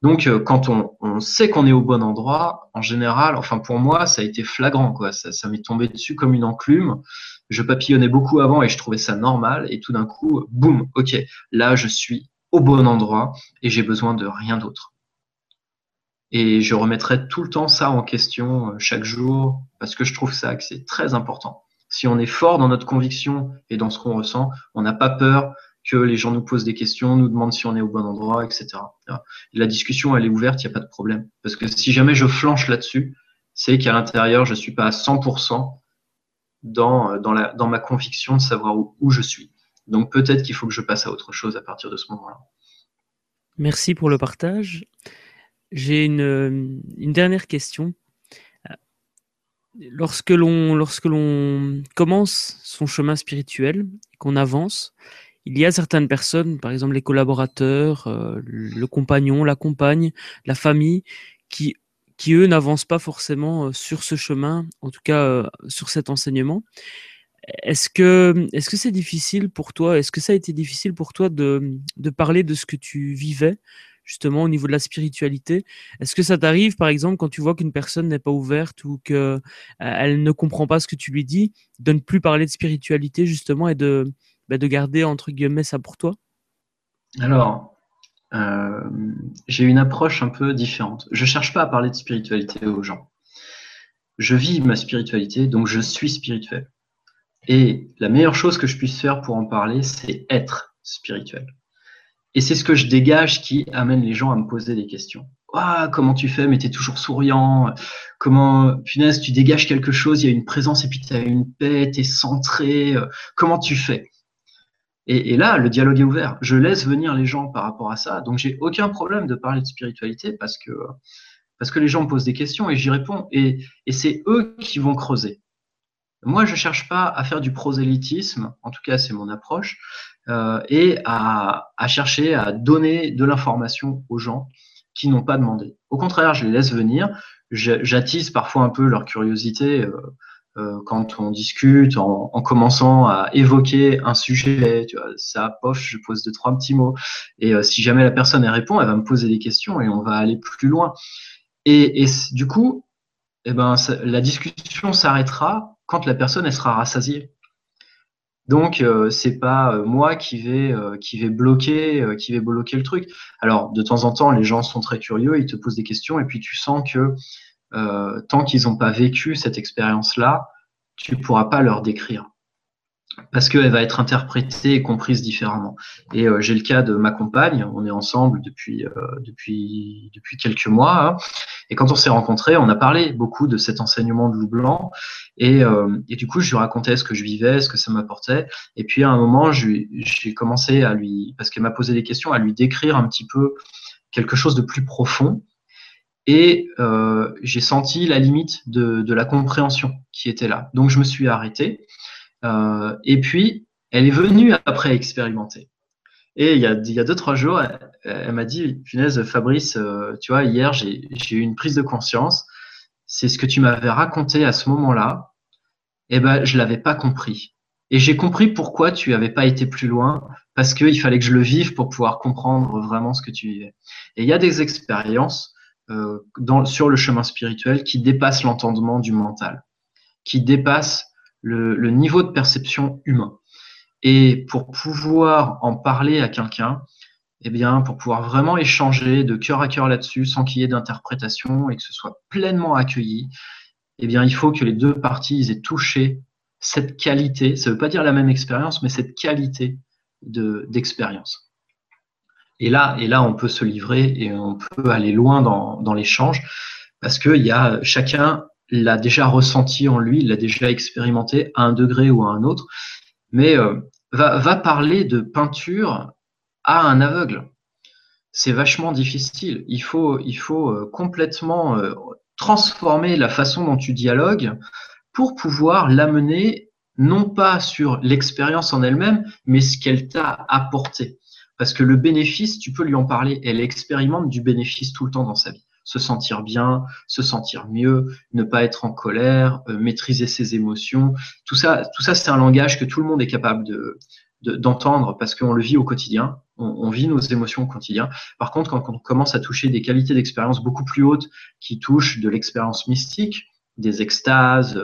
Donc, euh, quand on, on sait qu'on est au bon endroit, en général, enfin pour moi, ça a été flagrant, quoi. Ça, ça m'est tombé dessus comme une enclume. Je papillonnais beaucoup avant et je trouvais ça normal, et tout d'un coup, boum, ok, là, je suis au bon endroit et j'ai besoin de rien d'autre. Et je remettrai tout le temps ça en question euh, chaque jour parce que je trouve ça que c'est très important. Si on est fort dans notre conviction et dans ce qu'on ressent, on n'a pas peur que les gens nous posent des questions, nous demandent si on est au bon endroit, etc. La discussion, elle est ouverte, il n'y a pas de problème. Parce que si jamais je flanche là-dessus, c'est qu'à l'intérieur, je ne suis pas à 100% dans, euh, dans, la, dans ma conviction de savoir où, où je suis. Donc peut-être qu'il faut que je passe à autre chose à partir de ce moment-là. Merci pour le partage. J'ai une, une, dernière question. Lorsque l'on lorsque l'on commence son chemin spirituel, qu'on avance, il y a certaines personnes, par exemple les collaborateurs, euh, le compagnon, la compagne, la famille, qui qui eux n'avancent pas forcément euh, sur ce chemin, en tout cas euh, sur cet enseignement. Est-ce que est-ce que c'est difficile pour toi Est-ce que ça a été difficile pour toi de, de parler de ce que tu vivais justement au niveau de la spiritualité. Est-ce que ça t'arrive, par exemple, quand tu vois qu'une personne n'est pas ouverte ou qu'elle euh, ne comprend pas ce que tu lui dis, de ne plus parler de spiritualité justement et de, bah, de garder entre guillemets ça pour toi? Alors, euh, j'ai une approche un peu différente. Je cherche pas à parler de spiritualité aux gens. Je vis ma spiritualité, donc je suis spirituel. Et la meilleure chose que je puisse faire pour en parler, c'est être spirituel. Et c'est ce que je dégage qui amène les gens à me poser des questions. Comment tu fais, mais tu es toujours souriant. Comment, punaise, tu dégages quelque chose, il y a une présence et puis tu as une paix, tu es centré. Comment tu fais? Et, là, le dialogue est ouvert. Je laisse venir les gens par rapport à ça. Donc, j'ai aucun problème de parler de spiritualité parce que, parce que les gens me posent des questions et j'y réponds. Et c'est eux qui vont creuser. Moi, je cherche pas à faire du prosélytisme, en tout cas, c'est mon approche, euh, et à, à, chercher à donner de l'information aux gens qui n'ont pas demandé. Au contraire, je les laisse venir, j'attise parfois un peu leur curiosité euh, euh, quand on discute, en, en, commençant à évoquer un sujet, tu vois, ça, pof, je pose deux, trois petits mots, et euh, si jamais la personne elle répond, elle va me poser des questions et on va aller plus loin. Et, et du coup, eh ben, la discussion s'arrêtera quand la personne sera rassasiée. Donc euh, c'est pas euh, moi qui vais euh, qui vais bloquer euh, qui vais bloquer le truc. Alors de temps en temps les gens sont très curieux, ils te posent des questions et puis tu sens que tant qu'ils n'ont pas vécu cette expérience là, tu pourras pas leur décrire parce qu'elle va être interprétée et comprise différemment. Et j'ai le cas de ma compagne, on est ensemble depuis depuis depuis quelques mois, hein, et quand on s'est rencontrés, on a parlé beaucoup de cet enseignement de loup blanc, et, euh, et du coup je lui racontais ce que je vivais, ce que ça m'apportait, et puis à un moment j'ai commencé à lui, parce qu'elle m'a posé des questions, à lui décrire un petit peu quelque chose de plus profond, et euh, j'ai senti la limite de, la compréhension qui était là. Donc je me suis arrêté. Euh, et puis, elle est venue après expérimenter. Et il y a, deux, trois jours, elle m'a dit, punaise, Fabrice, euh, tu vois, hier, j'ai eu une prise de conscience. C'est ce que tu m'avais raconté à ce moment-là. Eh ben, je l'avais pas compris. Et j'ai compris pourquoi tu n'avais pas été plus loin, parce qu'il fallait que je le vive pour pouvoir comprendre vraiment ce que tu vivais. Et il y a des expériences euh, sur le chemin spirituel qui dépassent l'entendement du mental, qui dépassent le, le, niveau de perception humain. Et pour pouvoir en parler à quelqu'un, eh bien, pour pouvoir vraiment échanger de cœur à cœur là-dessus, sans qu'il y ait d'interprétation et que ce soit pleinement accueilli, eh bien, il faut que les deux parties aient touché cette qualité. Ça ne veut pas dire la même expérience, mais cette qualité d'expérience. et là, et là, on peut se livrer et on peut aller loin dans, l'échange parce a chacun l'a déjà ressenti en lui, l'a déjà expérimenté à un degré ou à un autre, mais euh, va, va parler de peinture à un aveugle. C'est vachement difficile. Il faut, il faut euh, complètement euh, transformer la façon dont tu dialogues pour pouvoir l'amener non pas sur l'expérience en elle-même, mais ce qu'elle t'a apporté. Parce que le bénéfice, tu peux lui en parler, elle expérimente du bénéfice tout le temps dans sa vie se sentir bien, se sentir mieux, ne pas être en colère, maîtriser ses émotions. Tout ça, tout ça, c'est un langage que tout le monde est capable de, d'entendre parce qu'on le vit au quotidien, on, vit nos émotions au quotidien. Par contre, quand on commence à toucher des qualités d'expérience beaucoup plus hautes qui touchent de l'expérience mystique, des extases,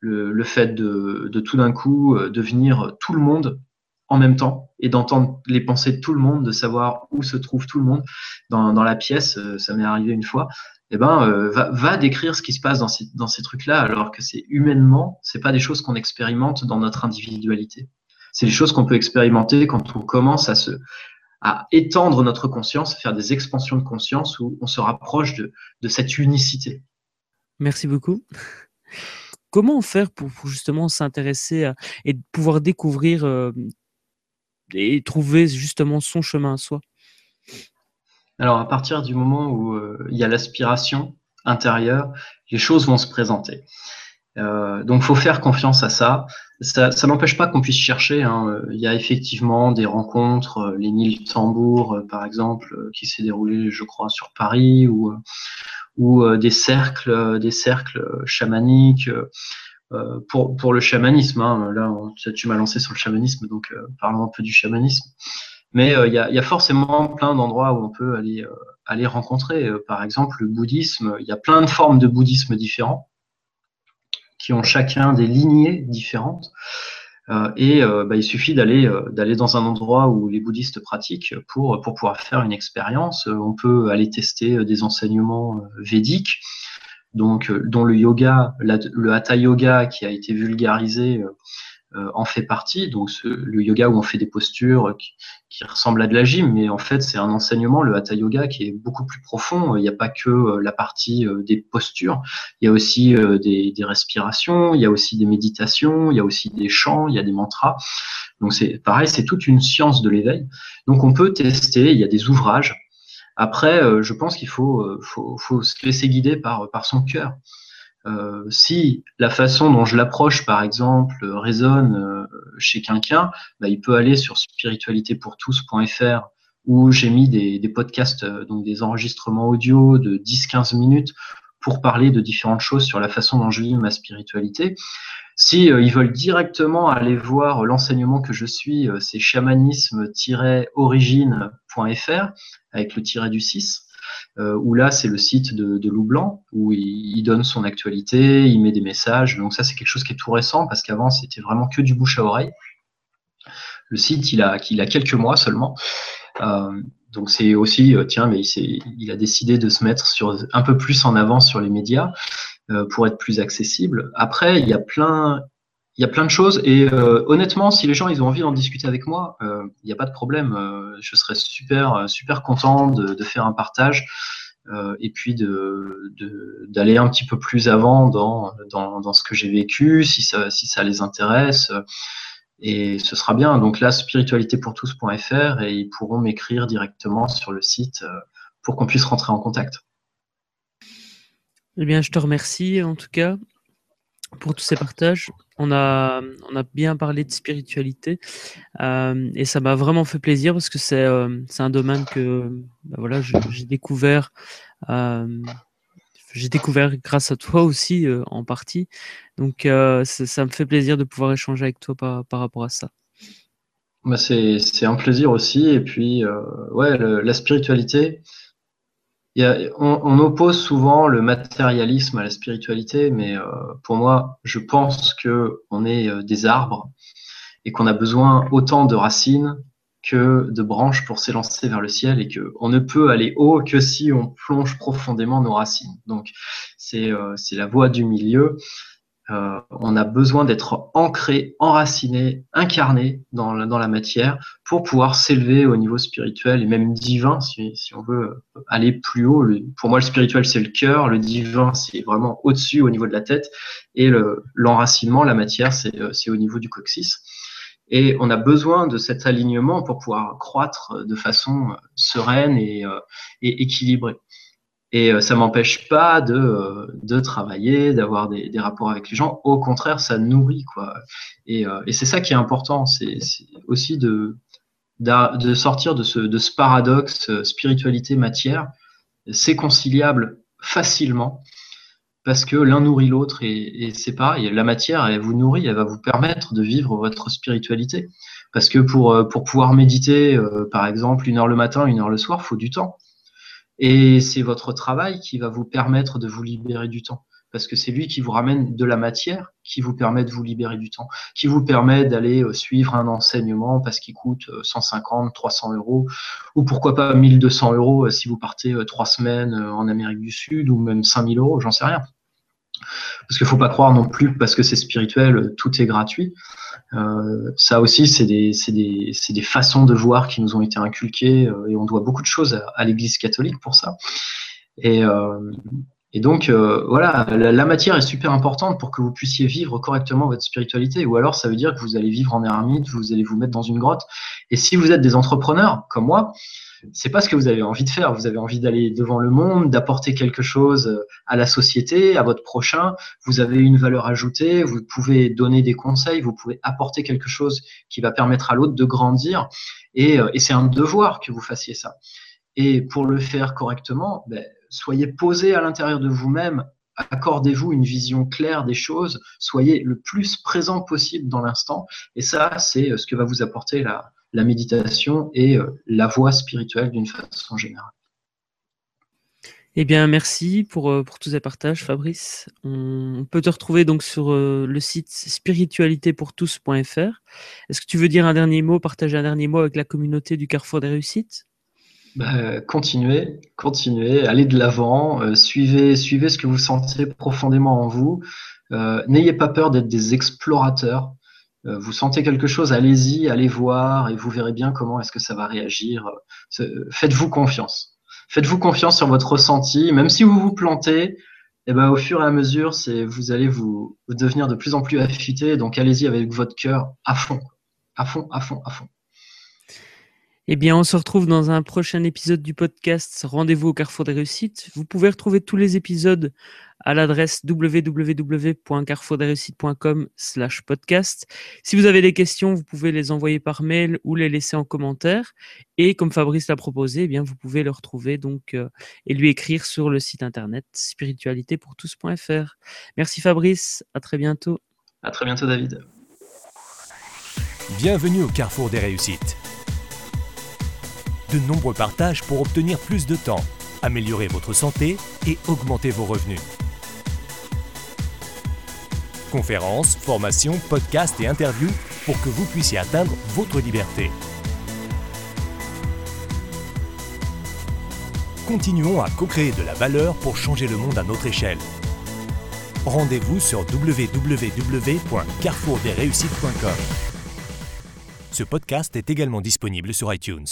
le, fait de, tout d'un coup euh, devenir tout le monde en même temps et d'entendre les pensées de tout le monde, de savoir où se trouve tout le monde dans, la pièce, euh, ça m'est arrivé une fois, eh ben, euh, va, décrire ce qui se passe dans ces, dans ces trucs-là, alors que c'est humainement, c'est pas des choses qu'on expérimente dans notre individualité c'est des choses qu'on peut expérimenter quand on commence à se à étendre notre conscience, à faire des expansions de conscience où on se rapproche de, cette unicité. Merci beaucoup. Comment faire pour, justement s'intéresser et pouvoir découvrir euh, et trouver justement son chemin à soi? Alors à partir du moment où euh, il y a l'aspiration intérieure, les choses vont se présenter. Euh, donc, faut faire confiance à ça. Ça, ça n'empêche pas qu'on puisse chercher. Hein. Il y a effectivement des rencontres, euh, les mille tambours, euh, par exemple, euh, qui s'est déroulé, je crois, sur Paris, ou, ou des cercles, des cercles chamaniques. pour, pour le chamanisme, hein. là, tu m'as lancé sur le chamanisme, donc parlons un peu du chamanisme. Mais il y, a, y, a, forcément plein d'endroits où on peut aller, aller rencontrer. par exemple, le bouddhisme, il y a plein de formes de bouddhisme différents qui ont chacun des lignées différentes. Euh, et euh, bah, il suffit d'aller euh, d'aller dans un endroit où les bouddhistes pratiquent pour, pour pouvoir faire une expérience. On peut aller tester des enseignements védiques, donc dont le yoga, le hatha yoga qui a été vulgarisé en fait partie. Donc le yoga où on fait des postures qui, ressemblent à de la gym, mais en fait c'est un enseignement, le hatha yoga, qui est beaucoup plus profond. Il n'y a pas que euh, la partie euh, des postures, il y a aussi des, respirations, il y a aussi des méditations, il y a aussi des chants, il y a des mantras. Donc c'est pareil, c'est toute une science de l'éveil. Donc on peut tester, il y a des ouvrages. Après, je pense qu'il faut, se laisser guider par, par son cœur. Euh, si la façon dont je l'approche, par exemple, résonne euh, chez quelqu'un, bah, il peut aller sur spiritualitépourtous.fr où j'ai mis des, podcasts, euh, donc des enregistrements audio de 10-15 minutes pour parler de différentes choses sur la façon dont je vis ma spiritualité. Si ils veulent directement aller voir l'enseignement que je suis, c'est chamanisme-origine.fr avec le tiret du 6 euh, où là, c'est le site de, de Loup Blanc, où il, donne son actualité, il met des messages. Donc ça, c'est quelque chose qui est tout récent, parce qu'avant, c'était vraiment que du bouche à oreille. Le site, il a, quelques mois seulement. Euh, donc c'est aussi, euh, tiens, mais il, a décidé de se mettre un peu plus en avant sur les médias pour être plus accessible. Après, il y a plein, il y a plein de choses et euh, honnêtement, si les gens ils ont envie d'en discuter avec moi, euh, il n'y a pas de problème. Euh, je serais super super content de, de faire un partage et puis de d'aller un petit peu plus avant dans dans, dans ce que j'ai vécu, si ça si ça les intéresse. Et ce sera bien. Donc là, spiritualitépourtous.fr et ils pourront m'écrire directement sur le site pour qu'on puisse rentrer en contact. Eh bien, je te remercie en tout cas pour tous ces partages. On a, on a bien parlé de spiritualité euh, et ça m'a vraiment fait plaisir parce que c'est euh, un domaine que bah voilà, j'ai découvert. Euh, j'ai découvert grâce à toi aussi en partie. Donc ça me fait plaisir de pouvoir échanger avec toi par, par rapport à ça. Bah c'est un plaisir aussi. Et puis, ouais, la spiritualité, on, oppose souvent le matérialisme à la spiritualité, mais euh, pour moi, je pense que on est euh, des arbres et qu'on a besoin autant de racines que de branches pour s'élancer vers le ciel et qu'on ne peut aller haut que si on plonge profondément nos racines. Donc, c'est euh, la voie du milieu. Euh, on a besoin d'être ancré, enraciné, incarné dans la, matière pour pouvoir s'élever au niveau spirituel et même divin, si, on veut aller plus haut. pour moi, le spirituel, c'est le cœur, le divin, c'est vraiment au-dessus, au niveau de la tête, et l'enracinement, la matière, euh, c'est au niveau du coccyx. Et on a besoin de cet alignement pour pouvoir croître de façon sereine euh, et équilibrée. Et euh, ça m'empêche pas de, euh, travailler, d'avoir des, rapports avec les gens. Au contraire, ça nourrit, quoi. Et, euh, et c'est ça qui est important, c'est aussi de, de sortir de ce, paradoxe spiritualité-matière. C'est conciliable facilement parce que l'un nourrit l'autre et, c'est pareil. La matière, elle vous nourrit, elle va vous permettre de vivre votre spiritualité. Parce que pour, pour pouvoir méditer, par exemple, une heure le matin, une heure le soir, il faut du temps. Et c'est votre travail qui va vous permettre de vous libérer du temps. Parce que c'est lui qui vous ramène de la matière, qui vous permet de vous libérer du temps, qui vous permet d'aller euh, suivre un enseignement parce qu'il coûte 150, 300 euros, ou pourquoi pas 1200 euros si vous partez trois semaines en Amérique du Sud, ou même 5000 euros, j'en sais rien. Parce qu'il ne faut pas croire non plus, parce que c'est spirituel, tout est gratuit. Euh, ça aussi, c'est des, façons de voir qui nous ont été inculquées euh, et on doit beaucoup de choses à, l'Église catholique pour ça. Et, euh, et donc, voilà, la, matière est super importante pour que vous puissiez vivre correctement votre spiritualité. Ou alors, ça veut dire que vous allez vivre en ermite, vous allez vous mettre dans une grotte. Et si vous êtes des entrepreneurs comme moi, c'est pas ce que vous avez envie de faire. Vous avez envie d'aller devant le monde, d'apporter quelque chose euh, à la société, à votre prochain. Vous avez une valeur ajoutée. Vous pouvez donner des conseils. Vous pouvez apporter quelque chose qui va permettre à l'autre de grandir. Et, euh, c'est un devoir que vous fassiez ça. Et pour le faire correctement, ben, soyez posé à l'intérieur de vous-même. Accordez-vous une vision claire des choses. Soyez le plus présent possible dans l'instant. Et ça, c'est euh, ce que va vous apporter la, la méditation et euh, la voie spirituelle d'une façon générale. Eh bien, merci pour, euh, pour tous ces partages, Fabrice. On peut te retrouver donc sur euh, le site spiritualitépourtous.fr. Est-ce que tu veux dire un dernier mot, partager un dernier mot avec la communauté du Carrefour des Réussites? Bah, Continuez, continuez, allez de l'avant, suivez, suivez ce que vous sentez profondément en vous. N'ayez pas peur d'être des explorateurs. Euh, vous sentez quelque chose, allez-y, allez voir et vous verrez bien comment est-ce que ça va réagir. Faites-vous confiance. Faites-vous confiance sur votre ressenti, même si vous vous plantez. Eh ben, au fur et à mesure, c'est vous allez vous, vous, devenir de plus en plus affûté. Donc allez-y avec votre cœur à fond, à fond, à fond, à fond. Eh bien, on se retrouve dans un prochain épisode du podcast Rendez-vous au Carrefour des Réussites. Vous pouvez retrouver tous les épisodes à l'adresse www.carrefourdesreussites.com slash podcast. Si vous avez des questions, vous pouvez les envoyer par mail ou les laisser en commentaire. Et comme Fabrice l'a proposé, eh bien, vous pouvez le retrouver donc euh, et lui écrire sur le site internet spiritualitépourtous.fr. Merci Fabrice, à très bientôt. À très bientôt David. Bienvenue au Carrefour des Réussites de nombreux partages pour obtenir plus de temps, améliorer votre santé et augmenter vos revenus. Conférences, formations, podcasts et interviews pour que vous puissiez atteindre votre liberté. Continuons à co-créer de la valeur pour changer le monde à notre échelle. Rendez-vous sur www.carrefourdesreussites.com. Ce podcast est également disponible sur iTunes.